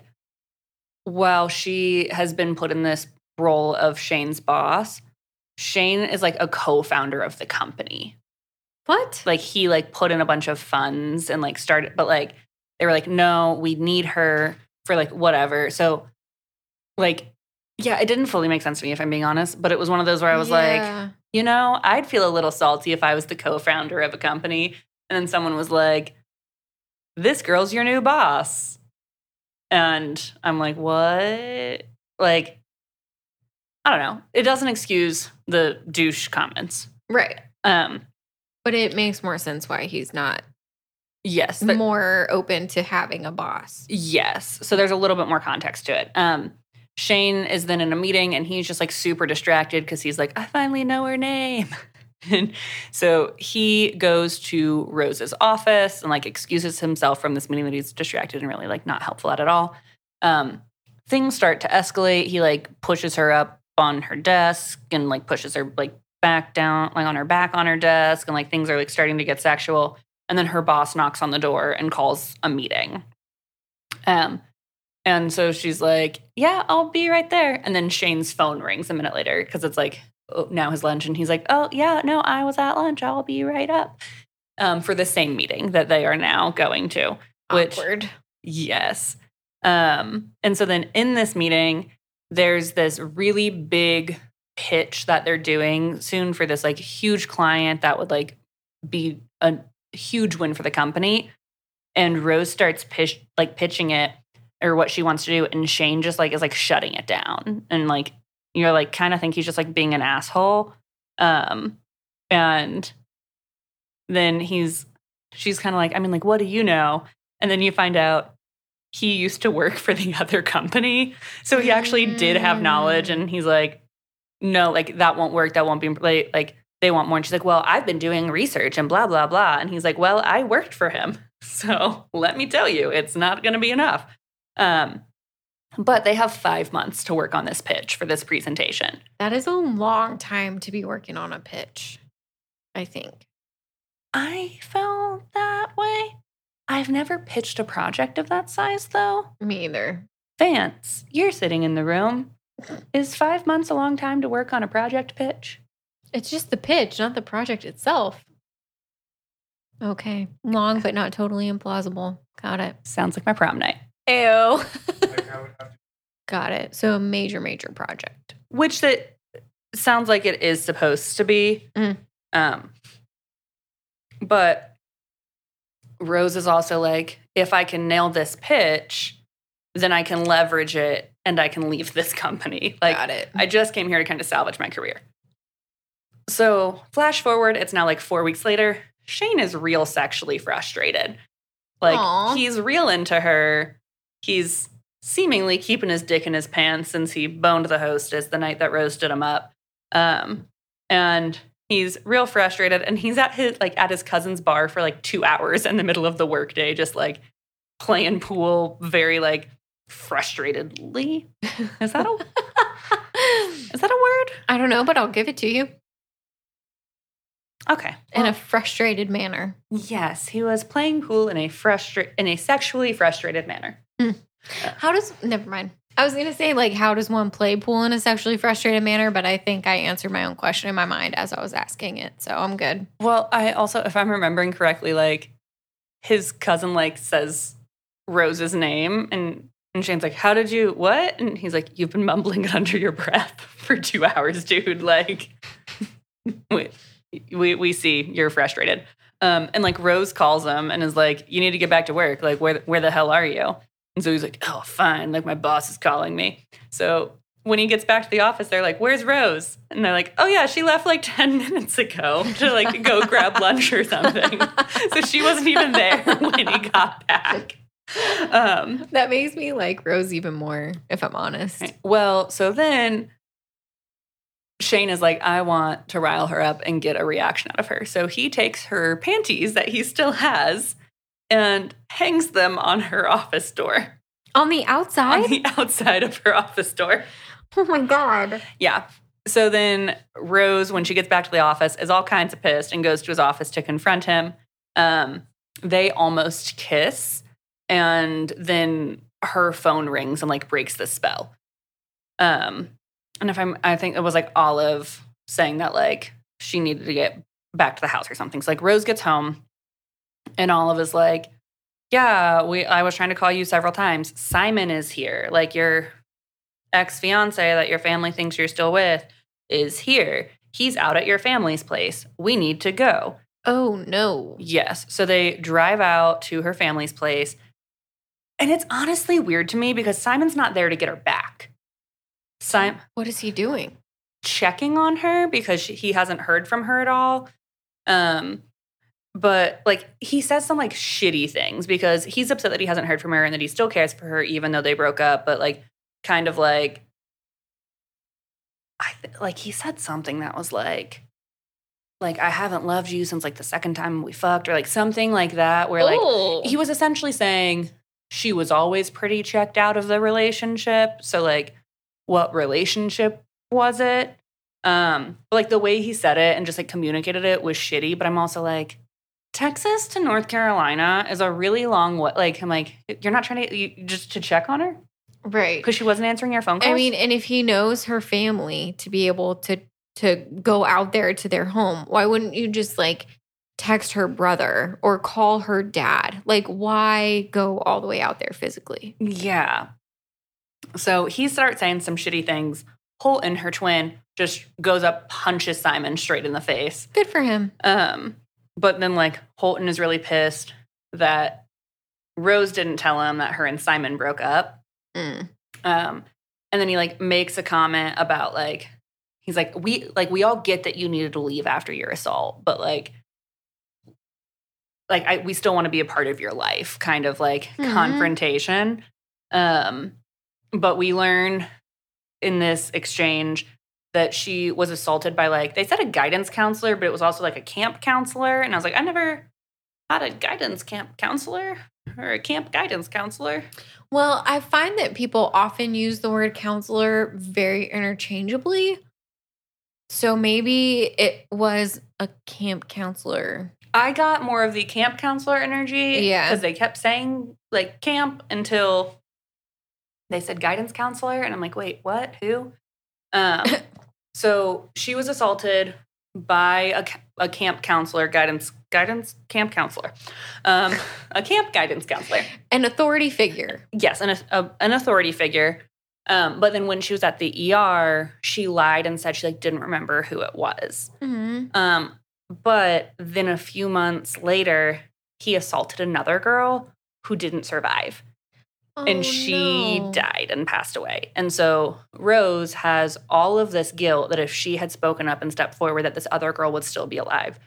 while she has been put in this role of Shane's boss, Shane is like a co-founder of the company. What? Like he like put in a bunch of funds and like started, but like they were like, no, we need her for like whatever. So like, yeah, it didn't fully make sense to me if I'm being honest, but it was one of those where I was like, you know, I'd feel a little salty if I was the co-founder of a company and then someone was like, this girl's your new boss. And I'm like, what? Like, I don't know. It doesn't excuse the douche comments. right. Um, But it makes more sense why he's not yes. there- more open to having a boss. Yes. So there's a little bit more context to it. Um, Shane is then in a meeting and he's just like super distracted because he's like, I finally know her name. (laughs) and so he goes to Rose's office and like excuses himself from this meeting that he's distracted and really like not helpful at, at all. Um, things start to escalate. He like pushes her up on her desk and like pushes her like back down, like on her back on her desk, and like things are like starting to get sexual. And then her boss knocks on the door and calls a meeting. Um, and so she's like, "Yeah, I'll be right there." And then Shane's phone rings a minute later because it's like oh, now his lunch, and he's like, "Oh yeah, no, I was at lunch. I'll be right up." Um, for the same meeting that they are now going to. Which Awkward. Yes. Um, and so then in this meeting, there's this really big pitch that they're doing soon for this like huge client that would like be a huge win for the company. And Rose starts pitch like pitching it or what she wants to do, and Shane just like is like shutting it down. And like you're like kind of think he's just like being an asshole. Um and then he's she's kind of like, I mean, like, what do you know? And then you find out he used to work (laughs) for the other company. So he actually did have knowledge and he's like, no, like that won't work. That won't be like, like they want more. And she's like, well, I've been doing research and blah, blah, blah. And he's like, well, I worked for him. (laughs) So let me tell you, it's not going to be enough. Um, but they have five months to work on this pitch for this presentation. That is a long time to be working on a pitch, I think. I felt that way. I've never pitched a project of that size though. Me either. Vance, you're sitting in the room. Is five months a long time to work on a project pitch? It's just the pitch, not the project itself. Okay. Long, but not totally implausible. Got it. Sounds like my prom night. Ew. (laughs) Got it. So a major, major project. Which that sounds like it is supposed to be. Mm. Um, but Rose is also like, if I can nail this pitch, then I can leverage it and I can leave this (laughs) company. Like Got it. I just came here to kind of salvage my career. So, flash forward, it's now like four weeks later. Shane is real sexually frustrated. Like, Aw. he's real into her. He's seemingly keeping his dick in his pants since he boned the hostess the night that Rose stood him up. Um, and he's real frustrated. And he's at his like at his cousin's bar for like two hours in the middle of the workday, just like playing pool, very like frustratedly. Is that a is that a word? I don't know, but I'll give it to you Okay. in a frustrated manner. yes, he was playing pool in a frustra- in a sexually frustrated manner. Hmm. Uh, How does, never mind. I was going to say, like, how does one play pool in a sexually frustrated manner? But I think I answered my own question in my mind as I was asking it. So I'm good. Well, I also, if I'm remembering correctly, like his cousin like says Rose's name, and and Shane's like, "How did you what?" And he's like, "You've been mumbling (laughs) it under your breath for two hours, dude. Like, we we, we see you're frustrated." Um, and like Rose calls him and is like, "You need to get back to work. Like, where where the hell are you?" And so he's like, "Oh, fine. Like my boss is calling me." So when he gets back to the office, they're like, "Where's Rose?" And they're like, "Oh yeah, she left like (laughs) ten minutes ago to like go grab lunch or something." (laughs) so she wasn't even there (laughs) when he got back. Um, That makes me like Rose even more, if I'm honest. well, so then Shane is like, I want to rile her up and get a reaction out of her. So he takes her panties that he still has and hangs them on her office door, On the outside? on the (laughs) outside of her office door. oh my God. Yeah. So then Rose, when she gets back to the office, is all kinds of pissed and goes to his office to confront him. Um, they almost kiss, and then her phone rings and like breaks the spell. Um, and if I'm, I think it was like Olive saying that like she needed to get back to the house or something. So like Rose gets home, and Olive is like, "Yeah, we. I was trying to call you several times. Simon is here. Like your ex fiance that your family thinks you're still with is here. He's out at your family's place. We need to go." Oh no. Yes. So they drive out to her family's place. And it's honestly weird to me because Simon's not there to get her back. Simon What is he doing? checking on her because she, he hasn't heard from her at all. Um but like he says some like shitty things because he's upset that he hasn't heard from her and that he still cares for her even though they broke up, but like kind of like I th- like he said something that was like like I haven't loved you since like the second time we fucked or like something like that where like Ooh. he was essentially saying she was always pretty checked out of the relationship. So like what relationship was it? Um but, like the way he said it and just like communicated it was shitty, but I'm also like Texas to North Carolina is a really long way. Like I'm like you're not trying to you, just to check on her right. because she wasn't answering your phone calls. I mean, and if he knows her family to be able to to go out there to their home, why wouldn't you just like text her brother or call her dad? Like, why go all the way out there physically? Yeah. So he starts saying some shitty things. Holton, her twin, just goes up, punches Simon straight in the face. Good for him. Um, but then like Holton is really pissed that Rose didn't tell him that her and Simon broke up. Mm. Um, and then he like makes a comment about like he's like we like we all get that you needed to leave after your assault, but like like I we still want to be a part of your life, kind of like Mhm. confrontation. Um, but we learn in this exchange that she was assaulted by like they said a guidance counselor, but it was also like a camp counselor, and I was like, I never had a guidance camp counselor or a camp guidance counselor. Well, I find that people often use the word counselor very interchangeably. So maybe it was a camp counselor. I got more of the camp counselor energy. Yeah. Because they kept saying like camp until they said guidance counselor. And I'm like, wait, what? Who? Um, (laughs) so she was assaulted by a, a camp counselor, guidance, guidance camp counselor, um, a camp guidance counselor. An authority figure. Yes, an, a, an authority figure. Um, but then when she was at the ER, she lied and said she like didn't remember who it was. Mm-hmm. Um, but then a few months later, he assaulted another girl who didn't survive. And she Oh, no. died and passed away. And so Rose has all of this guilt that if she had spoken up and stepped forward, that this other girl would still be alive.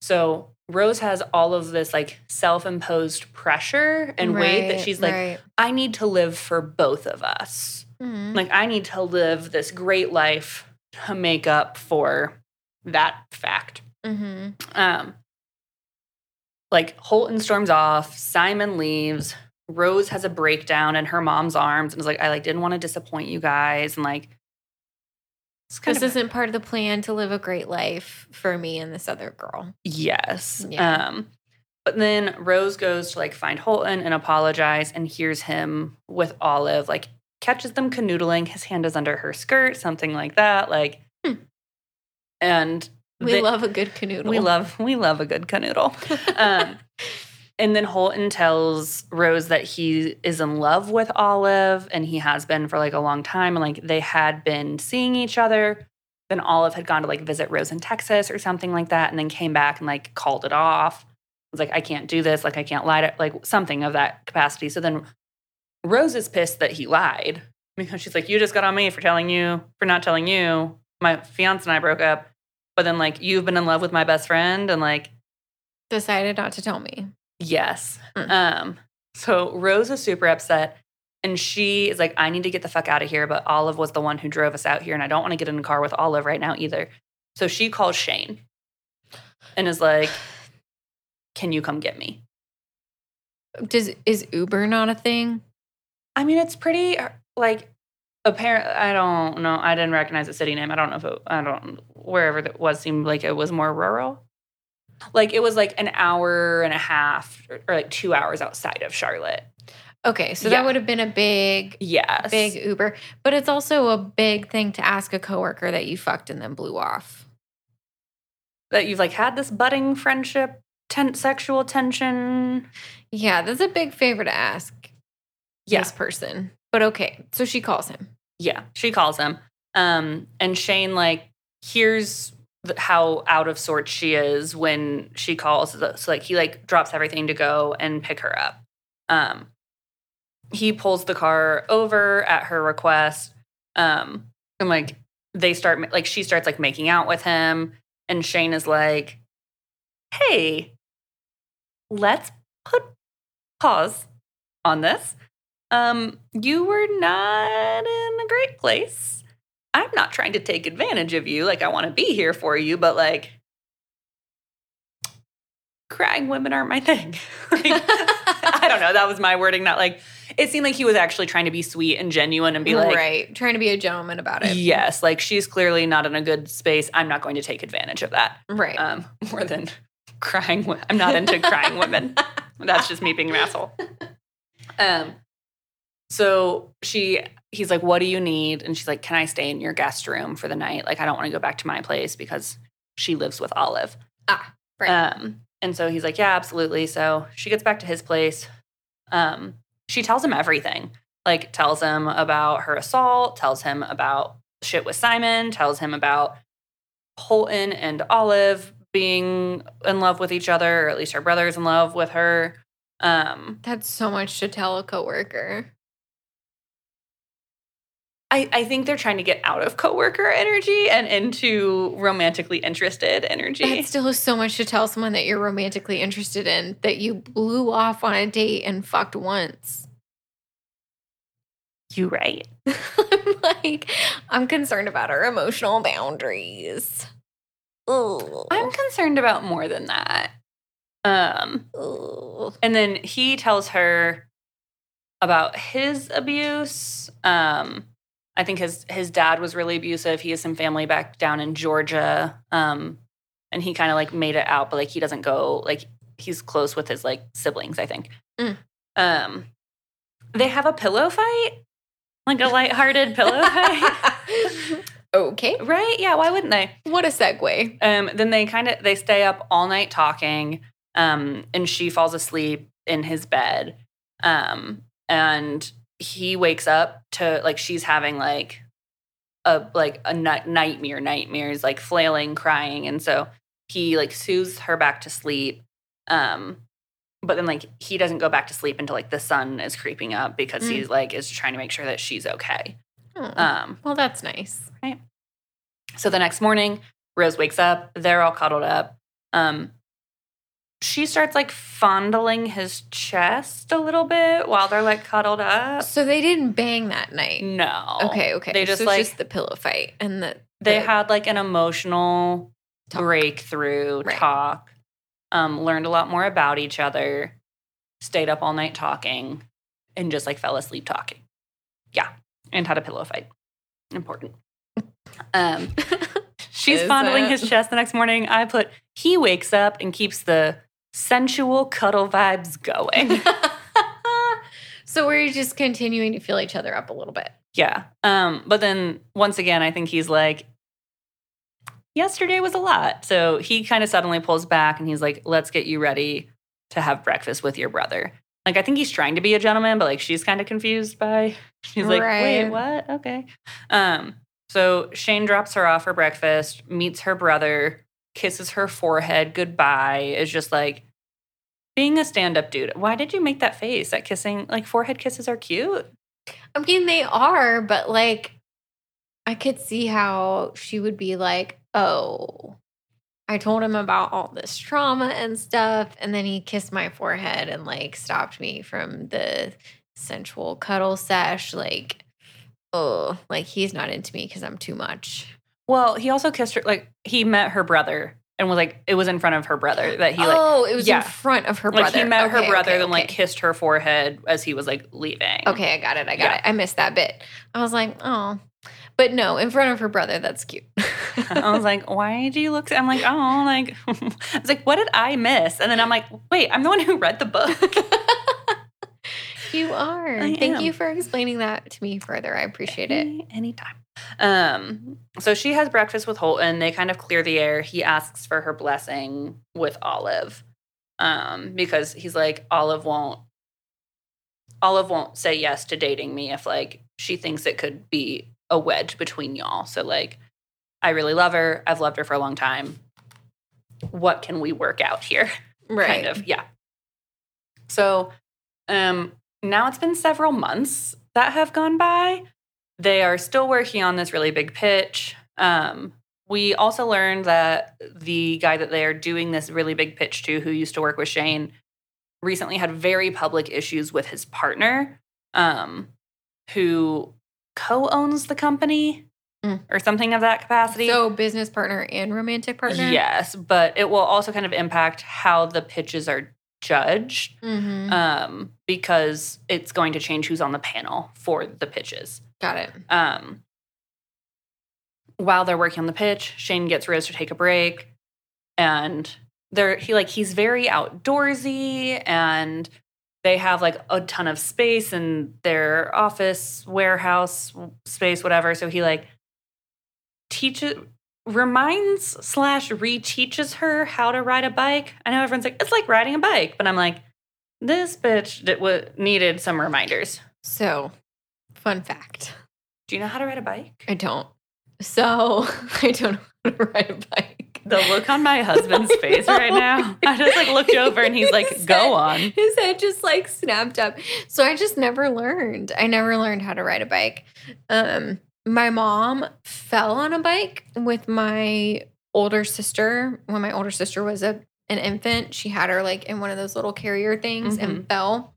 So Rose has all of this like self-imposed pressure and weight that she's like, right. I need to live for both of us. Mhm. Like I need to live this great life to make up for that fact. Mhm. Um, like Holton storms off, Simon leaves, Rose has a breakdown in her mom's arms and is like, I like didn't want to disappoint you guys, and like This isn't part of the plan to live a great life for me and this other girl. yes. Yeah. Um, but then Rose goes to like find Holton and apologize, and hears him with Olive, like catches them canoodling. His hand is under her skirt, something like that, like. Hmm. And We love a good canoodle. We love we love a good canoodle. (laughs) um, and then Holton tells Rose that he is in love with Olive and he has been for like a long time. And like they had been seeing each other. Then Olive had gone to like visit Rose in Texas or something like that. And then came back and like called it off. Was like, I can't do this. Like, I can't lie to like something of that capacity. So then Rose is pissed that he lied because she's like, You just got on me for telling you, for not telling you. My fiance and I broke up. But then, like, you've been in love with my best friend. And like, Decided not to tell me. Yes. Mm. Um, so Rose is super upset and she is like, I need to get the fuck out of here. But Olive was the one who drove us out here, and I don't want to get in a car with Olive right now either. So she calls Shane and is like, (sighs) Can you come get me? Does is Uber not a thing? I mean, it's pretty uh, like apparent. I don't know. I didn't recognize the city name. I don't know if it, I don't wherever it was seemed like it was more rural. Like it was like an hour and a half or, or like two hours outside of Charlotte. Okay, so Yeah. that would have been a big Yes. big Uber, but it's also a big thing to ask a coworker that you fucked and then blew off. that you've like had this budding friendship, ten- sexual tension. Yeah, that's a big favor to ask Yeah. this person. But okay, so she calls him. Yeah, she calls him. Um, and Shane like hears th- how out of sorts she is when she calls. So like he like drops everything to go and pick her up. Um, he pulls the car over at her request. Um, and like they start like she starts like making out with him, and Shane is like, "Hey, let's put pause on this." um, you were not in a great place. I'm not trying to take advantage of you. Like, I want to be here for you, but like, crying women aren't my thing. (laughs) like, I don't know. That was my wording. Not like, it seemed like he was actually trying to be sweet and genuine and be like, right. Trying to be a gentleman about it. yes, like she's clearly not in a good space. I'm not going to take advantage of that. Right. Um, more than crying. I'm not into crying women. That's just me being an asshole. (laughs) Um, so she, he's like, "What do you need?" And she's like, "Can I stay in your guest room for the night? Like, I don't want to go back to my place because she lives with Olive." Ah, right. Um, and so he's like, "Yeah, absolutely." So she gets back to his place. Um, she tells him everything. Like, tells him about her assault. Tells him about shit with Simon. Tells him about Holton and Olive being in love with each other, or at least her brother's in love with her. Um, That's so much to tell a coworker. I, I think they're trying to get out of coworker energy and into romantically interested energy. That still is so much to tell someone that you're romantically interested in that you blew off on a date and fucked once. you right. (laughs) I'm like, I'm concerned about our emotional boundaries. Ugh. I'm concerned about more than that. Um, Ugh. and then he tells her about his abuse. Um, I think his his dad was really abusive. He has some family back down in Georgia. Um, and he kind of like made it out, but like he doesn't go like he's close with his like siblings, I think. Mm. Um, they have a pillow fight, like a lighthearted pillow fight, (laughs) okay. right? Yeah, why wouldn't they? What a segue. Um, then they kind of they stay up all night talking, um, and she falls asleep in his bed, um, and he wakes up to like she's having like a like a nightmare, nightmares, like flailing, crying, and so he like soothes her back to sleep. Um, but then like he doesn't go back to sleep until like the sun is creeping up because Mm. he's like is trying to make sure that she's okay. Oh, Um, well, that's nice. Right. So the next morning, Rose wakes up. They're all cuddled up. Um, she starts like fondling his chest a little bit while they're like cuddled up. So they didn't bang that night. No. Okay, okay. They just, so like- just the pillow fight and the They had like an emotional Talk. breakthrough Right. talk. Um, learned a lot more about each other. Stayed up all night talking, and just like fell asleep talking. Yeah, and had a pillow fight. Important. (laughs) Um, (laughs) She's fondling his chest the next morning. I put, he wakes up and keeps the sensual cuddle vibes going. (laughs) so we're just continuing to feel each other up a little bit. yeah. Um, but then once again, I think he's like, yesterday was a lot. So he kind of suddenly pulls back and he's like, let's get you ready to have breakfast with your brother. Like, I think he's trying to be a gentleman, but like she's kind of confused by, (laughs) she's like, wait, what? Okay. Um, so Shane drops her off for breakfast, meets her brother, kisses her forehead goodbye, is just like being a stand up dude. Why did you make that face? That kissing, like forehead kisses are cute. I mean, they are, but like, I could see how she would be like, oh, I told him about all this trauma and stuff. And then he kissed my forehead and like stopped me from the sensual cuddle sesh. Like, oh, like he's not into me because I'm too much. Well, he also kissed her, like, he met her brother and was like, it was in front of her brother that he, like, oh, it was yeah. in front of her like brother. he met her Okay, brother, okay, then like kissed her forehead as he was like leaving. Okay, I got it. I got Yeah. it. I missed that bit. I was like, oh, but no, in front of her brother, that's cute. (laughs) I was like, why do you look? I'm like, oh, like, (laughs) I was like, what did I miss? And then I'm like, wait, I'm the one who read the book. (laughs) you are. I Thank am. you for explaining that to me further. I appreciate it. Anytime. Um, so she has breakfast with Holton. They kind of clear the air. He asks for her blessing with Olive. Um, because he's like, Olive won't Olive won't say yes to dating me if like she thinks it could be a wedge between y'all. So like I really love her. I've loved her for a long time. What can we work out here? (laughs) Right. kind of yeah so um now it's been several months that have gone by they are still working on this really big pitch um we also learned that the guy that they are doing this really big pitch to who used to work with shane recently had very public issues with his partner um, who co-owns the company Mm. or something of that capacity. So business partner and romantic partner. Yes, but it will also kind of impact how the pitches are judged hmm um, because it's going to change who's on the panel for the pitches. Got it. Um, while they're working on the pitch, Shane gets Rose to take a break, and they're he like he's very outdoorsy, and they have like a ton of space in their office, warehouse space, whatever. So he like teaches, reminds slash reteaches her how to ride a bike. I know everyone's like it's like riding a bike, but I'm like this bitch that w- needed some reminders. So, fun fact. Do you know how to ride a bike? I don't. So (laughs) I don't know how to ride a bike. The look on my husband's (laughs) face right now. I just like looked over and he's like, (laughs) His "Go head- on." His head just like snapped up. So I just never learned. I never learned how to ride a bike. Um, my mom fell on a bike with my older sister when my older sister was a an infant. She had her like in one of those little carrier things and fell.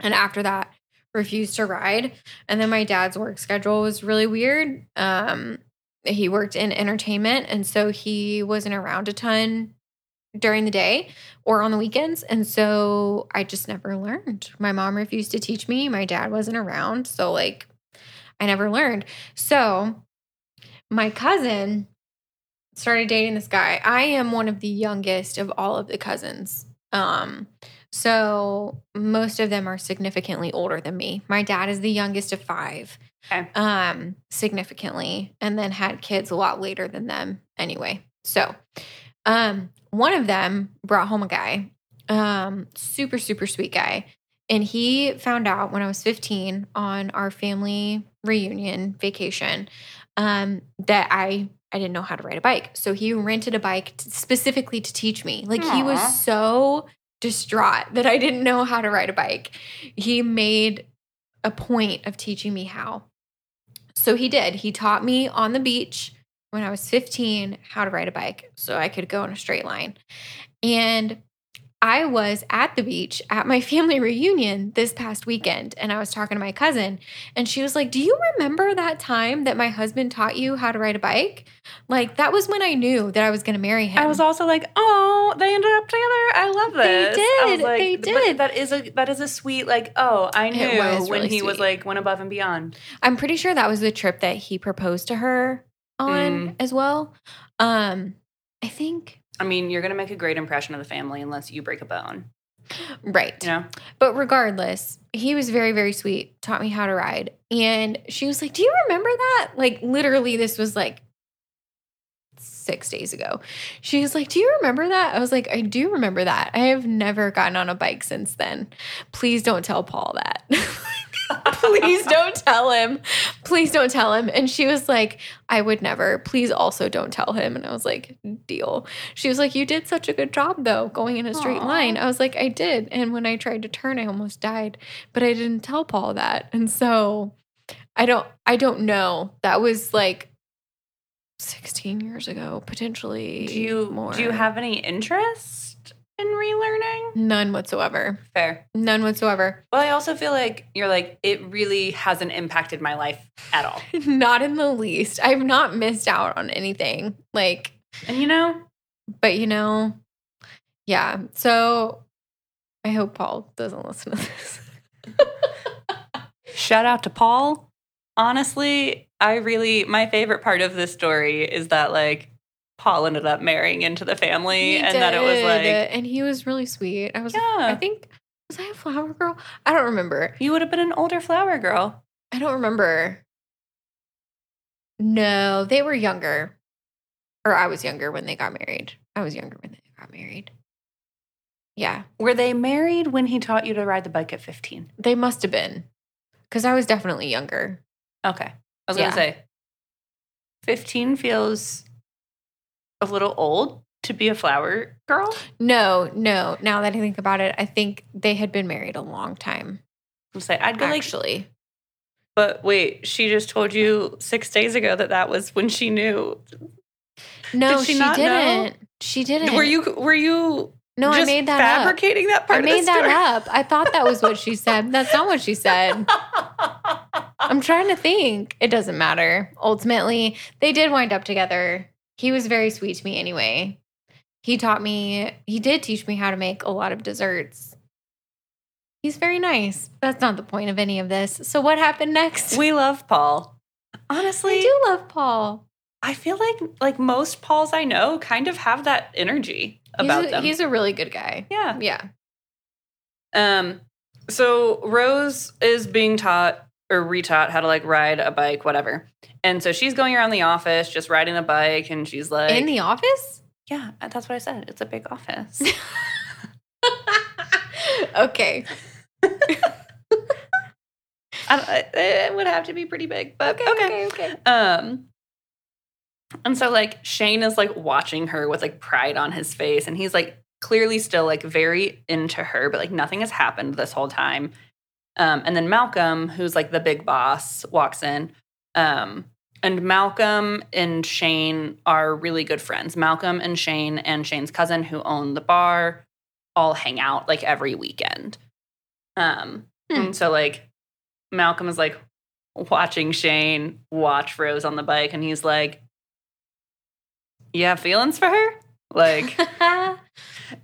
And after that, refused to ride. And then my dad's work schedule was really weird. Um, he worked in entertainment, and so he wasn't around a ton during the day or on the weekends. And so I just never learned. My mom refused to teach me. My dad wasn't around. So, like, I never learned. So, my cousin started dating this guy. I am one of the youngest of all of the cousins. Um, so most of them are significantly older than me. My dad is the youngest of five. Okay. Um, significantly, and then had kids a lot later than them anyway. So um, one of them brought home a guy, um, super, super sweet guy. And he found out when I was 15 on our family reunion vacation um, that I I didn't know how to ride a bike. So he rented a bike t- specifically to teach me. Like he was so distraught that I didn't know how to ride a bike. He made a point of teaching me how. So he did. He taught me on the beach when I was 15 how to ride a bike so I could go in a straight line. And I was at the beach at my (laughs) family reunion this past weekend and I was talking to my cousin and she was like, "Do you remember that time that my husband taught you how to ride a bike?" Like that was when I knew that I was going to marry him. I was also like, "Oh, they ended up together. I love They this." Was did. like, They did. that is a that is a sweet like. Oh, I knew when really he was like went above and beyond. I'm pretty sure that was the trip that he proposed to her on Mm. as well. Um I think I mean, you're gonna make a great impression of the family unless you break a bone. right. You know, But regardless, he was very, very sweet, taught me how to ride. And she was like, Do you remember that? Like, literally, this was like six days ago. She was like, Do you remember that? I was like, I do remember that. I have never gotten on a bike since then. Please don't tell Paul that. (laughs) Please don't tell him. Please don't tell him. And she was like, I would never. Please also don't tell him. And I was like, deal. She was like, You did such a good job though, going in a straight Aw. line. I was like, I did. And when I tried to turn, I almost died. But I didn't tell Paul that. And so I don't I don't know. That was like 16 years ago, potentially. do you more. do you have any interest in relearning? none whatsoever? Fair. None whatsoever. Well, I also feel like you're like it really hasn't impacted my life at all. (laughs) not in the least. I've not missed out on anything. Like And you know, but you know, yeah. So I hope Paul doesn't listen to this. (laughs) Shout out to Paul. Honestly, I really my favorite part of this story is that like Paul ended up marrying into the family He and that it was like and he was really sweet. I was, like I think, was I a flower girl? I don't remember. you would have been an older flower girl. I don't remember. No, they were younger, or I was younger when they got married. I was younger when they got married. Yeah, Were they married when he taught you to ride the bike at 15? they must have been, because I was definitely younger. Okay. I was Yeah. going to say 15 feels a little old to be a flower girl. No, no. Now that I think about it, I think they had been married a long time. I'm say I'd go like, Actually, but wait, she just told you six days ago that that was when she knew. no, Did she she, not know? didn't. She didn't. Were you were you No, I made that up. fabricating that I part of the made that up. I thought that was what she said. That's not what she said. I'm trying to think. It doesn't matter. Ultimately, they did wind up together. He was very sweet to me anyway. He taught me, he did teach me how to make a lot of desserts. He's very nice. That's not the point of any of this. So, what happened next? we love Paul. Honestly, I do love Paul. I feel like like most Pauls I know kind of have that energy He's about a, them. he's a really good guy. yeah. Yeah. Um. So Rose is being taught or retaught how to like ride a bike, whatever. And so she's going around the office just riding a bike, and she's like, In the office? "Yeah, that's what I said. It's a big office." (laughs) okay. (laughs) I don't, it- it would have to be pretty big, but Okay. okay. Okay. Okay. Um, and so like Shane is like watching her with like pride on his face, and he's like clearly still like very into her, but like nothing has happened this whole time. Um, and then Malcolm, who's like the big boss, walks in. Um, and Malcolm and Shane are really good friends. Malcolm and Shane and Shane's cousin, who own the bar, all hang out like every weekend. Um, Hmm. and so like Malcolm is like watching Shane watch Rose on the bike, and he's like, "You have feelings for her?" Like, (laughs)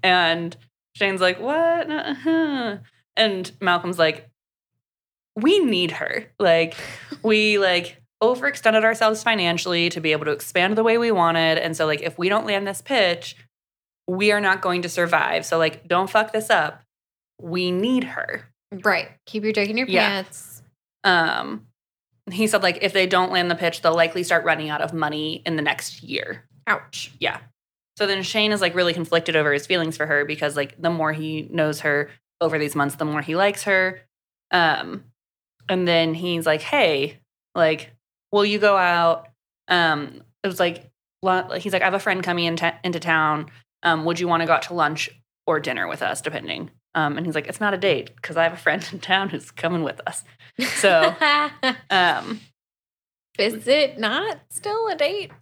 and Shane's like, "What?" Uh-huh. (laughs) And Malcolm's like, "We need her. Like, we like." overextended ourselves financially to be able to expand the way we wanted and so like if we don't land this pitch we are not going to survive so like don't fuck this up we need her right. Keep your dick in your Yeah. pants. um he said like if they don't land the pitch they'll likely start running out of money in the next year Ouch. yeah so then shane is like really conflicted over his feelings for her because like the more he knows her over these months the more he likes her um and then he's like hey like will you go out um it was like he's like i have a friend coming in ta- into town um would you want to go out to lunch or dinner with us depending um and he's like it's not a date because i have a friend (laughs) in town who's coming with us so (laughs) um is it not still a date?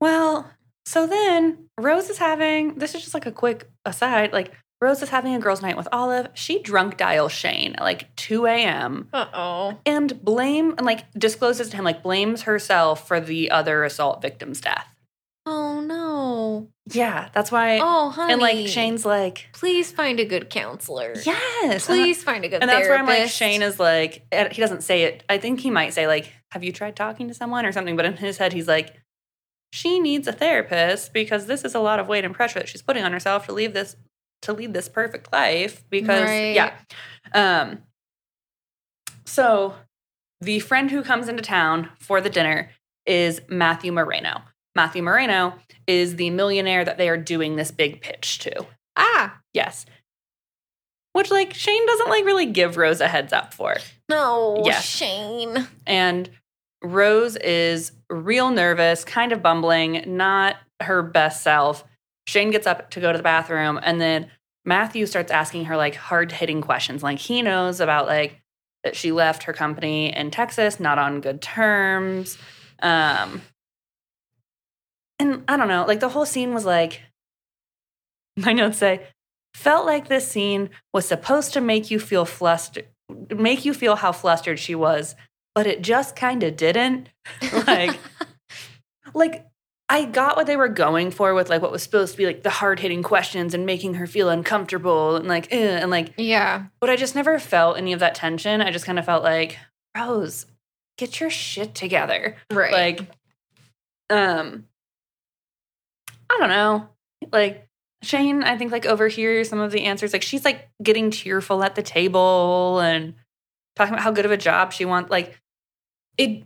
Well, so then Rose is having this is just like a quick aside. Like Rose is having a girls' night with Olive. She drunk dials Shane at like 2 a.m. Uh oh. and blame and like discloses to him, like blames herself for the other assault victim's death. Oh no. Yeah, that's why. Oh, honey. and like Shane's like, please find a good counselor. yes, Please find a good And that's where I'm like. Shane is like, he doesn't say it. I think he might say, like, have you tried talking to someone or something? But in his head, he's like, she needs a therapist because this is a lot of weight and pressure that she's putting on herself to leave this, to lead this perfect life. Because, Right. yeah. Um, so the friend who comes into town for the dinner is Matthew Moreno. Matthew Moreno is the millionaire that they are doing this big pitch to. Ah, Yes. Which like Shane doesn't like really give Rose a heads up for. no, Yes. Shane. And Rose is real nervous, kind of bumbling, not her best self. Shane gets up to go to the bathroom and then Matthew starts asking her like hard-hitting questions. Like he knows about like that she left her company in Texas not on good terms. Um and I don't know, like the whole scene was like (laughs) my notes say felt like this scene was supposed to make you feel flustered make you feel how flustered she was but it just kind of didn't (laughs) like (laughs) like i got what they were going for with like what was supposed to be like the hard-hitting questions and making her feel uncomfortable and like eh, and like yeah. but i just never felt any of that tension. I just kind of felt like rose get your shit together. Right. like um i don't know. Like shane i think like overhears some of the answers. Like she's like getting tearful at the table and talking about how good of a job she wants like it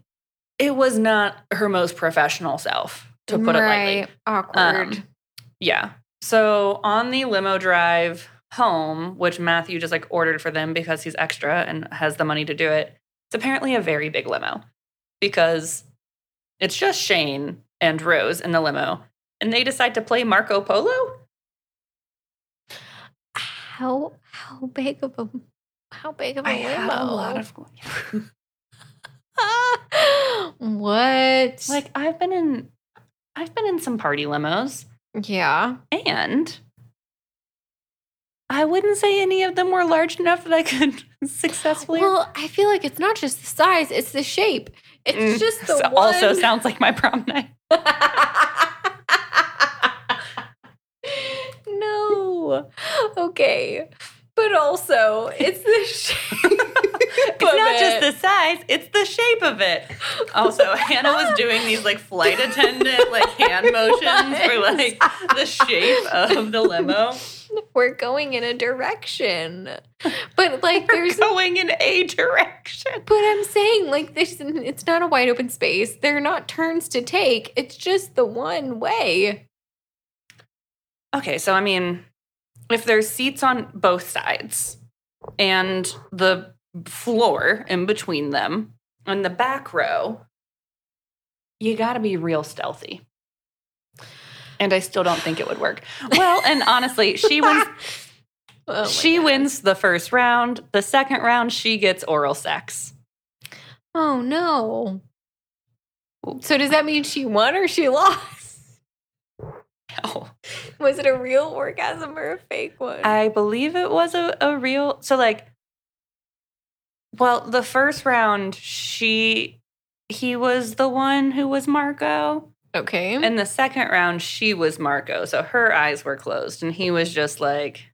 it was not her most professional self to put it lightly. Awkward. Um, yeah so on the limo drive home which matthew just like ordered for them because he's extra and has the money to do it it's apparently a very big limo because it's just shane and rose in the limo and they decide to play marco polo how how big of a how big of a i limo? a lot of (laughs) what? like i've been in i've been in some party limos yeah. and I wouldn't say any of them were large enough that I could (laughs) successfully. Well, I feel like it's not just the size; it's the shape. It's Mm, just the so- one. also sounds like my prom night. (laughs) no. Okay. But also, it's the (laughs) shape. It's not just the size, it's the shape of it. Also, Hannah was doing these like flight attendant like hand motions for like the shape of the limo. We're going in a direction. But like, We're there's. going in a direction. But I'm saying, like, this, it's not a wide open space. They're not turns to take. It's just the one way. Okay, so I mean, if there's seats on both sides and the floor in between them and the back row, you got to be real stealthy. And I still don't think it would work. Well, and honestly, she (laughs) wins Oh she God. wins the first round. The second round she gets oral sex. Oh no. So does that mean she won or she lost? Oh. (laughs) Was it a real orgasm or a fake one? I believe it was a, a real so like well, the first round she he was the one who was Marco. okay. And the second round she was Marco. So her eyes were closed and he was just like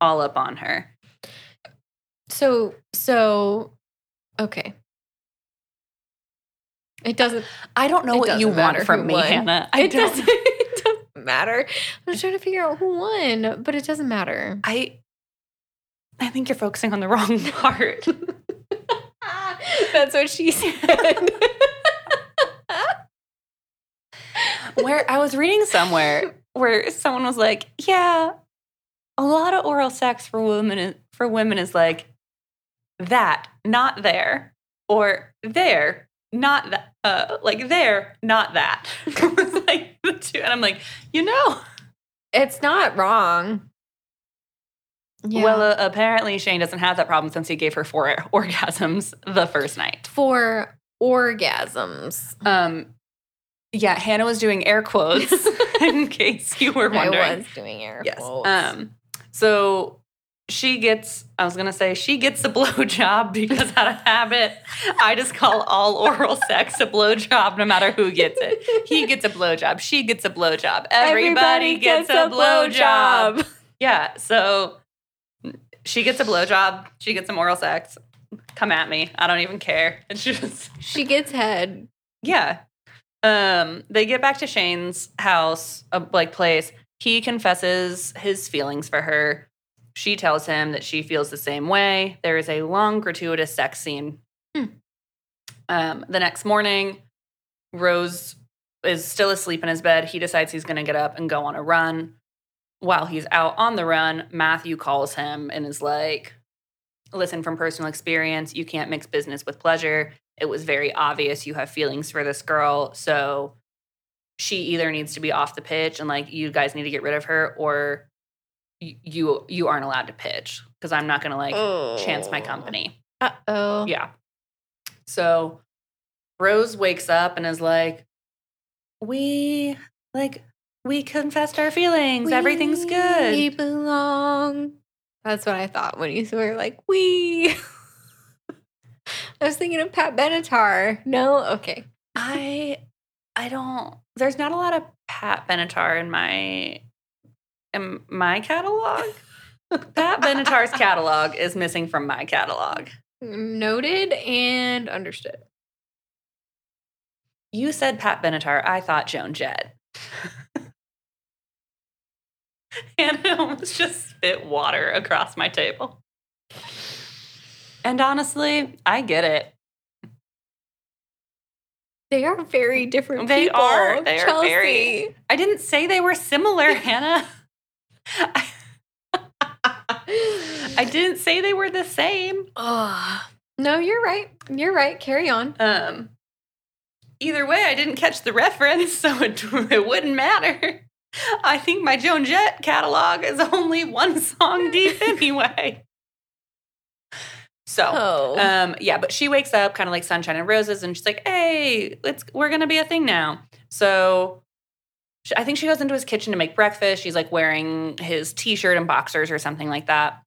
all up on her. so so okay. It doesn't I don't know what you want from me, won. Hannah. I it don't doesn't (laughs) matter. I'm just trying to figure out who won, but it doesn't matter. I I think you're focusing on the (laughs) wrong part. (laughs) That's what she said. (laughs) where I was reading somewhere where someone was like, "Yeah, a lot of oral sex for women is, for women is like that, not there, or there, not that, uh, like there, not that." (laughs) two, and I'm like, you know, it's not wrong. well, uh, apparently Shane doesn't have that problem since he gave her four (laughs) orgasms the first night. Four orgasms. Um, yeah, Hannah was doing air quotes (laughs) in case you were wondering. I was doing air Yes. quotes. Um, so she gets, I was going to say, she gets a (laughs) blowjob because out of habit, I just call all oral sex a blowjob no matter who gets it. He gets a blowjob. She gets a blowjob. Everybody, gets, a blowjob. Yeah. So she gets a blowjob. She gets some oral sex. Come at me. I don't even care. (laughs) It's just, She gets head. yeah. Um, they get back to Shane's house, uh, like place. He confesses his feelings for her. She tells him that she feels the same way. There is a long, gratuitous sex scene. Hmm. Um, the next morning, Rose is still asleep in his bed. He decides he's going to get up and go on a run. While he's out on the run, Matthew calls him and is like, Listen, from personal experience, you can't mix business with pleasure it was very obvious you have feelings for this girl so she either needs to be off the pitch and like you guys need to get rid of her or you you aren't allowed to pitch because i'm not gonna like chance my company Uh oh. yeah so rose wakes up and is like we like we confessed our feelings everything's good. We belong. That's what I thought when you were like, we. (laughs) I was thinking of Pat Benatar. No? Okay. I I don't there's not a lot of Pat Benatar in my in my catalog. Pat Benatar's (laughs) catalog is missing from my catalog. Noted and understood. You said Pat Benatar, I thought Joan Jett. (laughs) and I almost just spit water across my table. And honestly, I get it. They are very different They people. are. They are Chelsea. very- I didn't say they were similar, Hannah. (laughs) I didn't say they were the same. Ugh. No, you're right. You're right. Carry on. Um, either way, I didn't catch the reference, (laughs) so it, it wouldn't matter. I think my Joan Jett catalog is only one song deep (laughs) anyway. So, Oh. um, yeah, but she wakes up kind of like sunshine and roses, and she's like, "Hey, it's we're gonna be a thing now." So I think she goes into his kitchen to make breakfast. She's like wearing his t-shirt and boxers or something like that.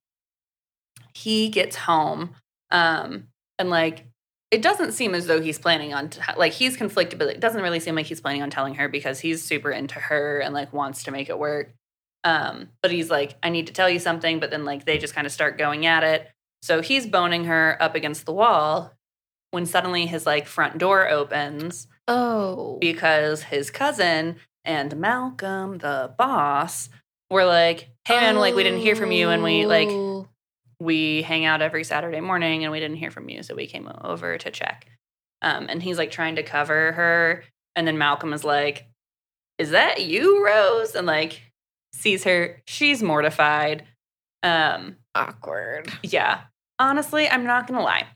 He gets home, um, and like it doesn't seem as though he's planning on t- like he's conflicted, but it doesn't really seem like he's planning on telling her because he's super into her and like wants to make it work. Um, but he's like, I need to tell you something, but then like they just kind of start going at it. So he's boning her up against the wall when suddenly his like front door opens Oh. because his cousin and Malcolm, the boss, were like, "Hey man, like we didn't hear from you, and we like Oh. we hang out every Saturday morning, and we didn't hear from you, so we came over to check." Um, and he's like trying to cover her, and then Malcolm is like, "Is that you, Rose?" And like sees her, she's mortified. Um, awkward. yeah. Honestly, I'm not going to lie.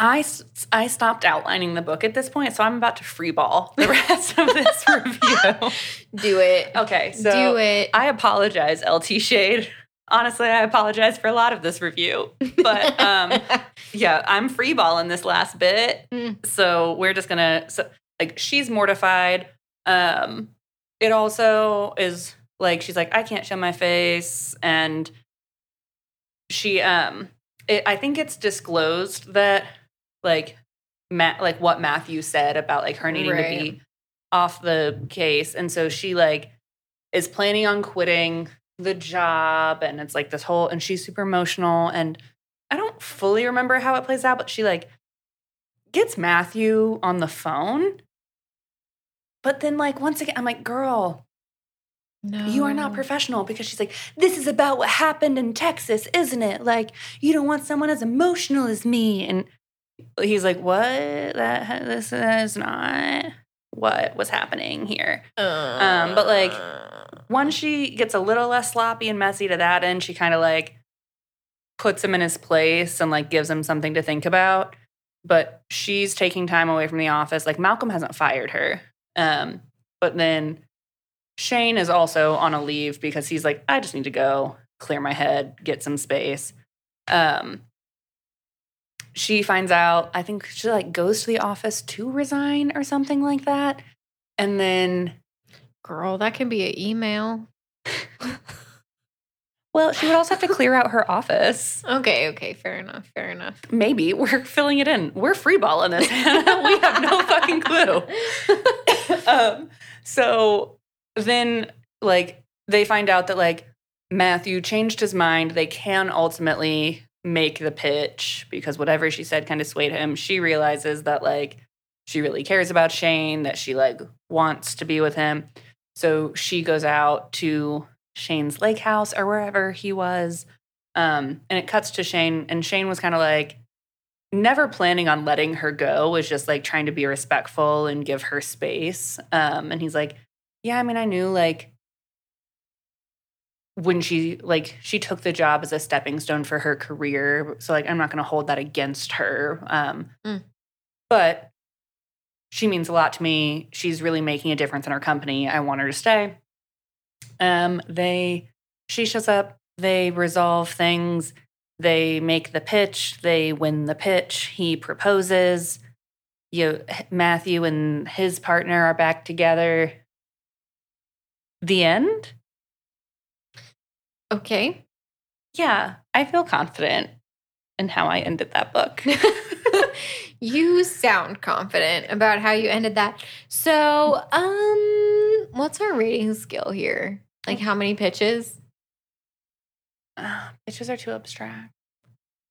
I, I stopped outlining the book at this point, so I'm about to freeball the (laughs) rest of this review. (laughs) Do it. Okay, so Do it. I apologize, LT Shade. Honestly, I apologize for a lot of this review. But um, (laughs) yeah, I'm freeballing this last bit. Mm. So we're just gonna so, like she's mortified. Um, it also is like she's like I can't show my face, and she um, it, I think it's disclosed that like Matt like what Matthew said about like her needing to be off the case, and so she like is planning on quitting the job, and it's like this whole and she's super emotional and. I don't fully remember how it plays out, but she like gets Matthew on the phone. But then, like, once again, I'm like, girl, no. you are not professional because she's like, this is about what happened in Texas, isn't it? Like, you don't want someone as emotional as me. And he's like, what? That this is not what was happening here. Um, but, like, Once she gets a little less sloppy and messy to that end, she kind of like puts him in his place and like gives him something to think about. But she's taking time away from the office. Like Malcolm hasn't fired her. Um, but then Shane is also on a leave because he's like, I just need to go clear my head, get some space. Um, she finds out, I think she like goes to the office to resign or something like that. And then girl, that can be an email. (laughs) Well, she would also have to clear out her office. Okay, okay, fair enough, fair enough. Maybe we're filling it in. We're freeballing this. (laughs) We have no fucking clue. (laughs) um, so then, like, they find out that like Matthew changed his mind. They can ultimately make the pitch because whatever she said kind of swayed him. She realizes that like she really cares about Shane. That she like wants to be with him. So she goes out to Shane's lake house or wherever he was. Um, and it cuts to Shane, and Shane was kind of like never planning on letting her go, was just like trying to be respectful and give her space. Um, and he's like, Yeah, I mean, I knew like when she like she took the job as a stepping stone for her career. So like I'm not gonna hold that against her. Um, Mm. but she means a lot to me. She's really making a difference in our company. I want her to stay. Um, they she shows up, they resolve things, they make the pitch, they win the pitch, he proposes. You Matthew and his partner are back together. The end? Okay. Yeah, I feel confident in how I ended that book. (laughs) you sound confident about how you ended that. So, um, what's our rating scale here? Like how many pitches? Uh, pitches are too abstract.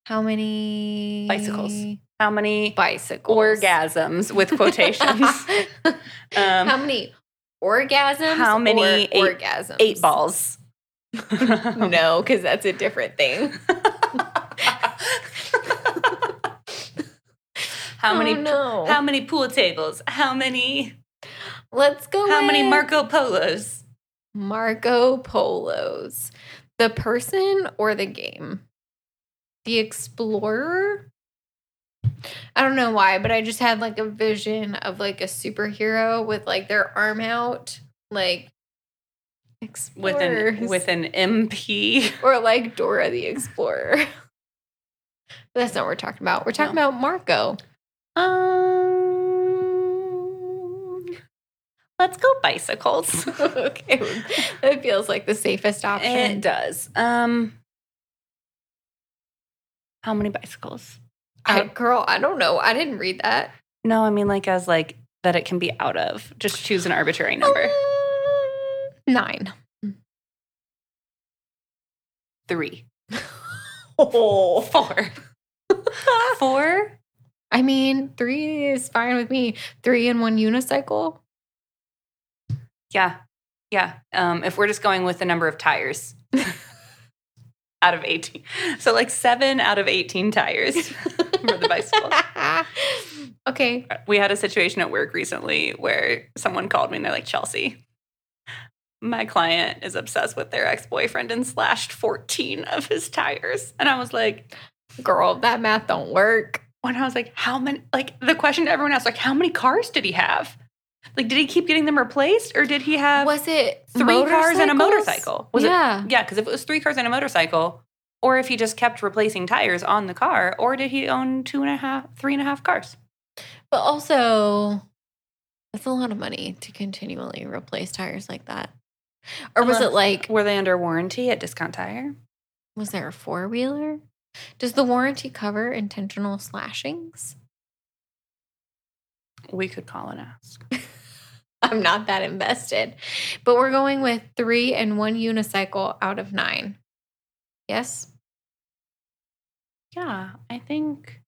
How many Bicycles. How many Bicycles. orgasms with (laughs) quotations? (laughs) Um, how many orgasms? how many or eight- orgasms? eight balls. No, because that's a different thing. (laughs) how many? Oh, no. How many pool tables? How many? Let's go. How many Marco Polos? Marco Polos? The person or the game? The explorer? I don't know why, but I just had like a vision of like a superhero with like their arm out, like With an with an MP. (laughs) or like Dora the Explorer. (laughs) but that's not what we're talking about. We're talking about Marco. Um, let's go bicycles. (laughs) okay. That feels like the safest option. it does. Um, how many bicycles? I, girl, I don't know. I didn't read that. No, I mean like as like that it can be out of. Just choose an arbitrary number. Nine. Three. (laughs) Oh. Four. (laughs) Four? I mean, three is fine with me. Three in one unicycle. Yeah. Yeah. Um, if we're just going with the number of tires (laughs) out of 18. So like seven out of 18 tires for the bicycle. okay. We had a situation at work recently where someone called me and they're like, Chelsea, my client is obsessed with their ex boyfriend and slashed 14 of his tires. And I was like, Girl, that math don't work. when I was like, how many, like the question to everyone else, like, how many cars did he have? Like, did he keep getting them replaced or did he have Was it three cars and a motorcycle? Was yeah. it? Yeah, because if it was three cars and a motorcycle, or if he just kept replacing tires on the car, or did he own two and a half, three and a half cars? But also, that's a lot of money to continually replace tires like that. Or was it like, Were they under warranty at Discount Tire? was there a four wheeler? Does the warranty cover intentional slashings? We could call and ask. (laughs) I'm not that invested. But we're going with three and one unicycle out of nine. Yes? Yeah, I think,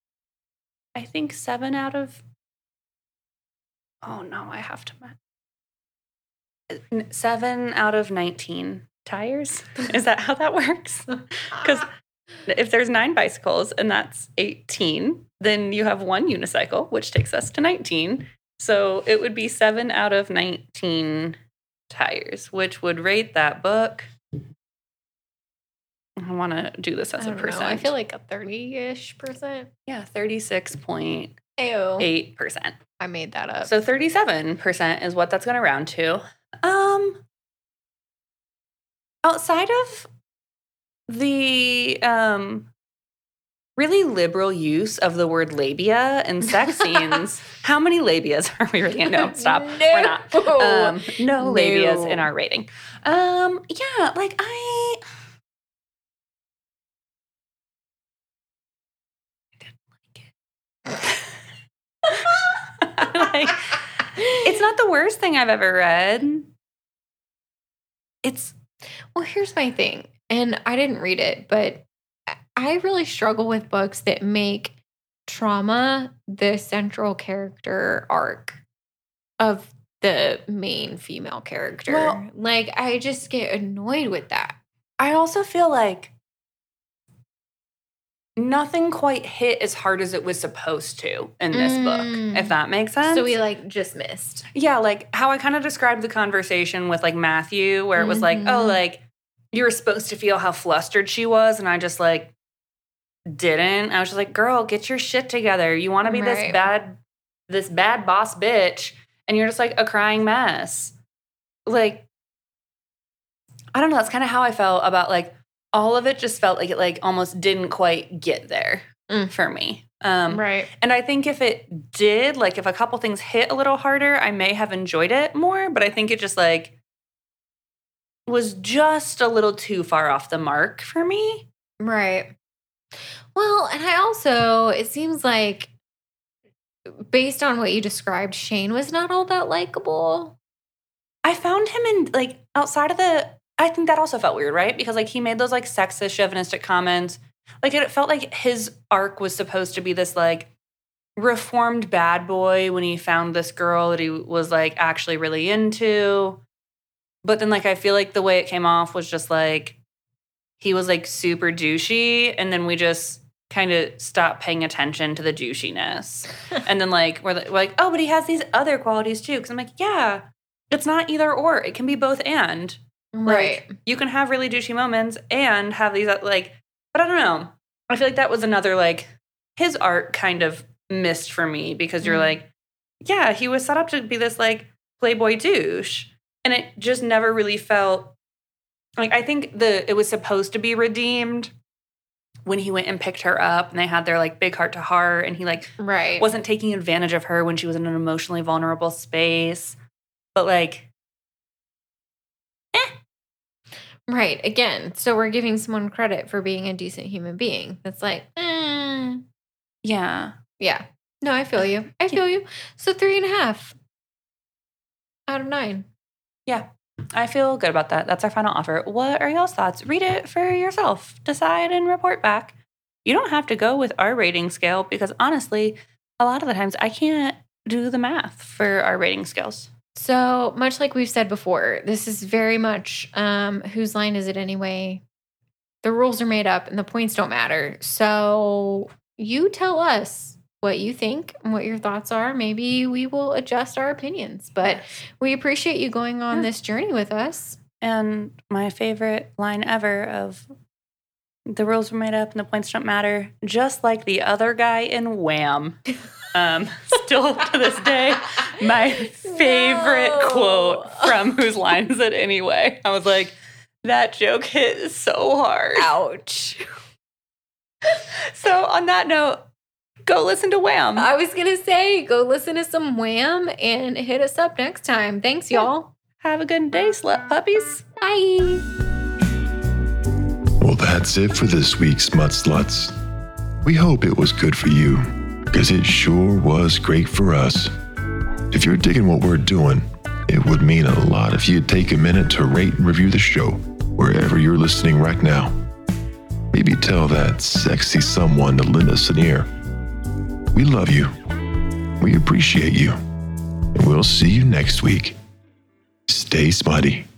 I think seven out of. Oh no, I have to. Seven out of nineteen tires. Is that how that works? (laughs) Because if there's nine bicycles and that's 18, then you have one unicycle, which takes us to 19. So it would be seven out of 19 tires, which would rate that book. I want to do this as a don't know. percent. I feel like a 30 ish percent. yeah, 36.8%. Ew. I made that up. So 37% is what that's going to round to. Um outside of the um really liberal use of the word labia in sex scenes, (laughs) how many labias are we rating? No, stop. We're not. Um, no, No. labias in our rating. Um, yeah, like I. I didn't like it. (laughs) (laughs) like, it's not the worst thing I've ever read. It's Well, here's my thing, and I didn't read it, but I- really struggle with books that make trauma the central character arc of the main female character. Well- like, I just get annoyed with that. I also feel like nothing quite hit as hard as it was supposed to in this Mm. book, if that makes sense. So we like just missed. Yeah, like how I kind of described the conversation with like Matthew, where it was like, oh, Mhm. like you were supposed to feel how flustered she was, and I just like didn't. I was just like, girl, get your shit together. You want to be this bad, this bad boss bitch, and you're just like a crying mess. Like, I don't know. That's kind of how I felt about like all of it. Just felt like it like almost didn't quite get there Mm. for me. Um, right. and I think if it did, like if a couple things hit a little harder, I may have enjoyed it more. But I think it just like was just a little too far off the mark for me. Right. Well, and I also, it seems like based on what you described, Shane was not all that likable. I found him in like outside of the. I think that also felt weird, right? Because like he made those like sexist, chauvinistic comments. Like it felt like his arc was supposed to be this like reformed bad boy when he found this girl that he was like actually really into. But then like I feel like the way it came off was just like he was like super douchey and then we just kind of stopped paying attention to the douchiness. (laughs) and then like we're, like- we're like, "Oh, but he has these other qualities too." Cuz I'm like, "Yeah, it's not either or. It can be both and." Right. You can have really douchey moments and have these uh, like, but I don't know. I feel like that was another like his art kind of missed for me because you're Mm. like, yeah, he was set up to be this like playboy douche, and it just never really felt like I think the it was supposed to be redeemed when he went and picked her up and they had their like big heart to heart and he like right. wasn't taking advantage of her when she was in an emotionally vulnerable space. but like, Right. Again, so we're giving someone credit for being a decent human being. That's like, eh. yeah. yeah. No, I feel you. I feel you. So three and a half out of nine. Yeah. I feel good about that. That's our final offer. What are y'all's thoughts? Read it for yourself. Decide and report back. You don't have to go with our rating scale because honestly, a lot of the times I can't do the math for our rating scales. So much like we've said before, this is very much um, whose line is it anyway? The rules are made up and the points don't matter. So you tell us what you think and what your thoughts are. Maybe we will adjust our opinions, but we appreciate you going on Yeah. this journey with us. And my favorite line ever of the rules were made up and the points don't matter, just like the other guy in Wham. (laughs) Um, still to this day, my favorite No. quote from Whose Line Is It Anyway? I was like, that joke hit so hard. Ouch. So, on that note, go listen to Wham. I was going to say, go listen to some Wham and hit us up next time. Thanks, Yeah. y'all. Have a good day, slut puppies. Bye. Well, that's it for this week's Mud Sluts. We hope it was good for you, because it sure was great for us. If you're digging what we're doing, it would mean a lot if you'd take a minute to rate and review the show wherever you're listening right now. Maybe tell that sexy someone to lend us an ear. We love you. We appreciate you. And we'll see you next week. Stay smutty.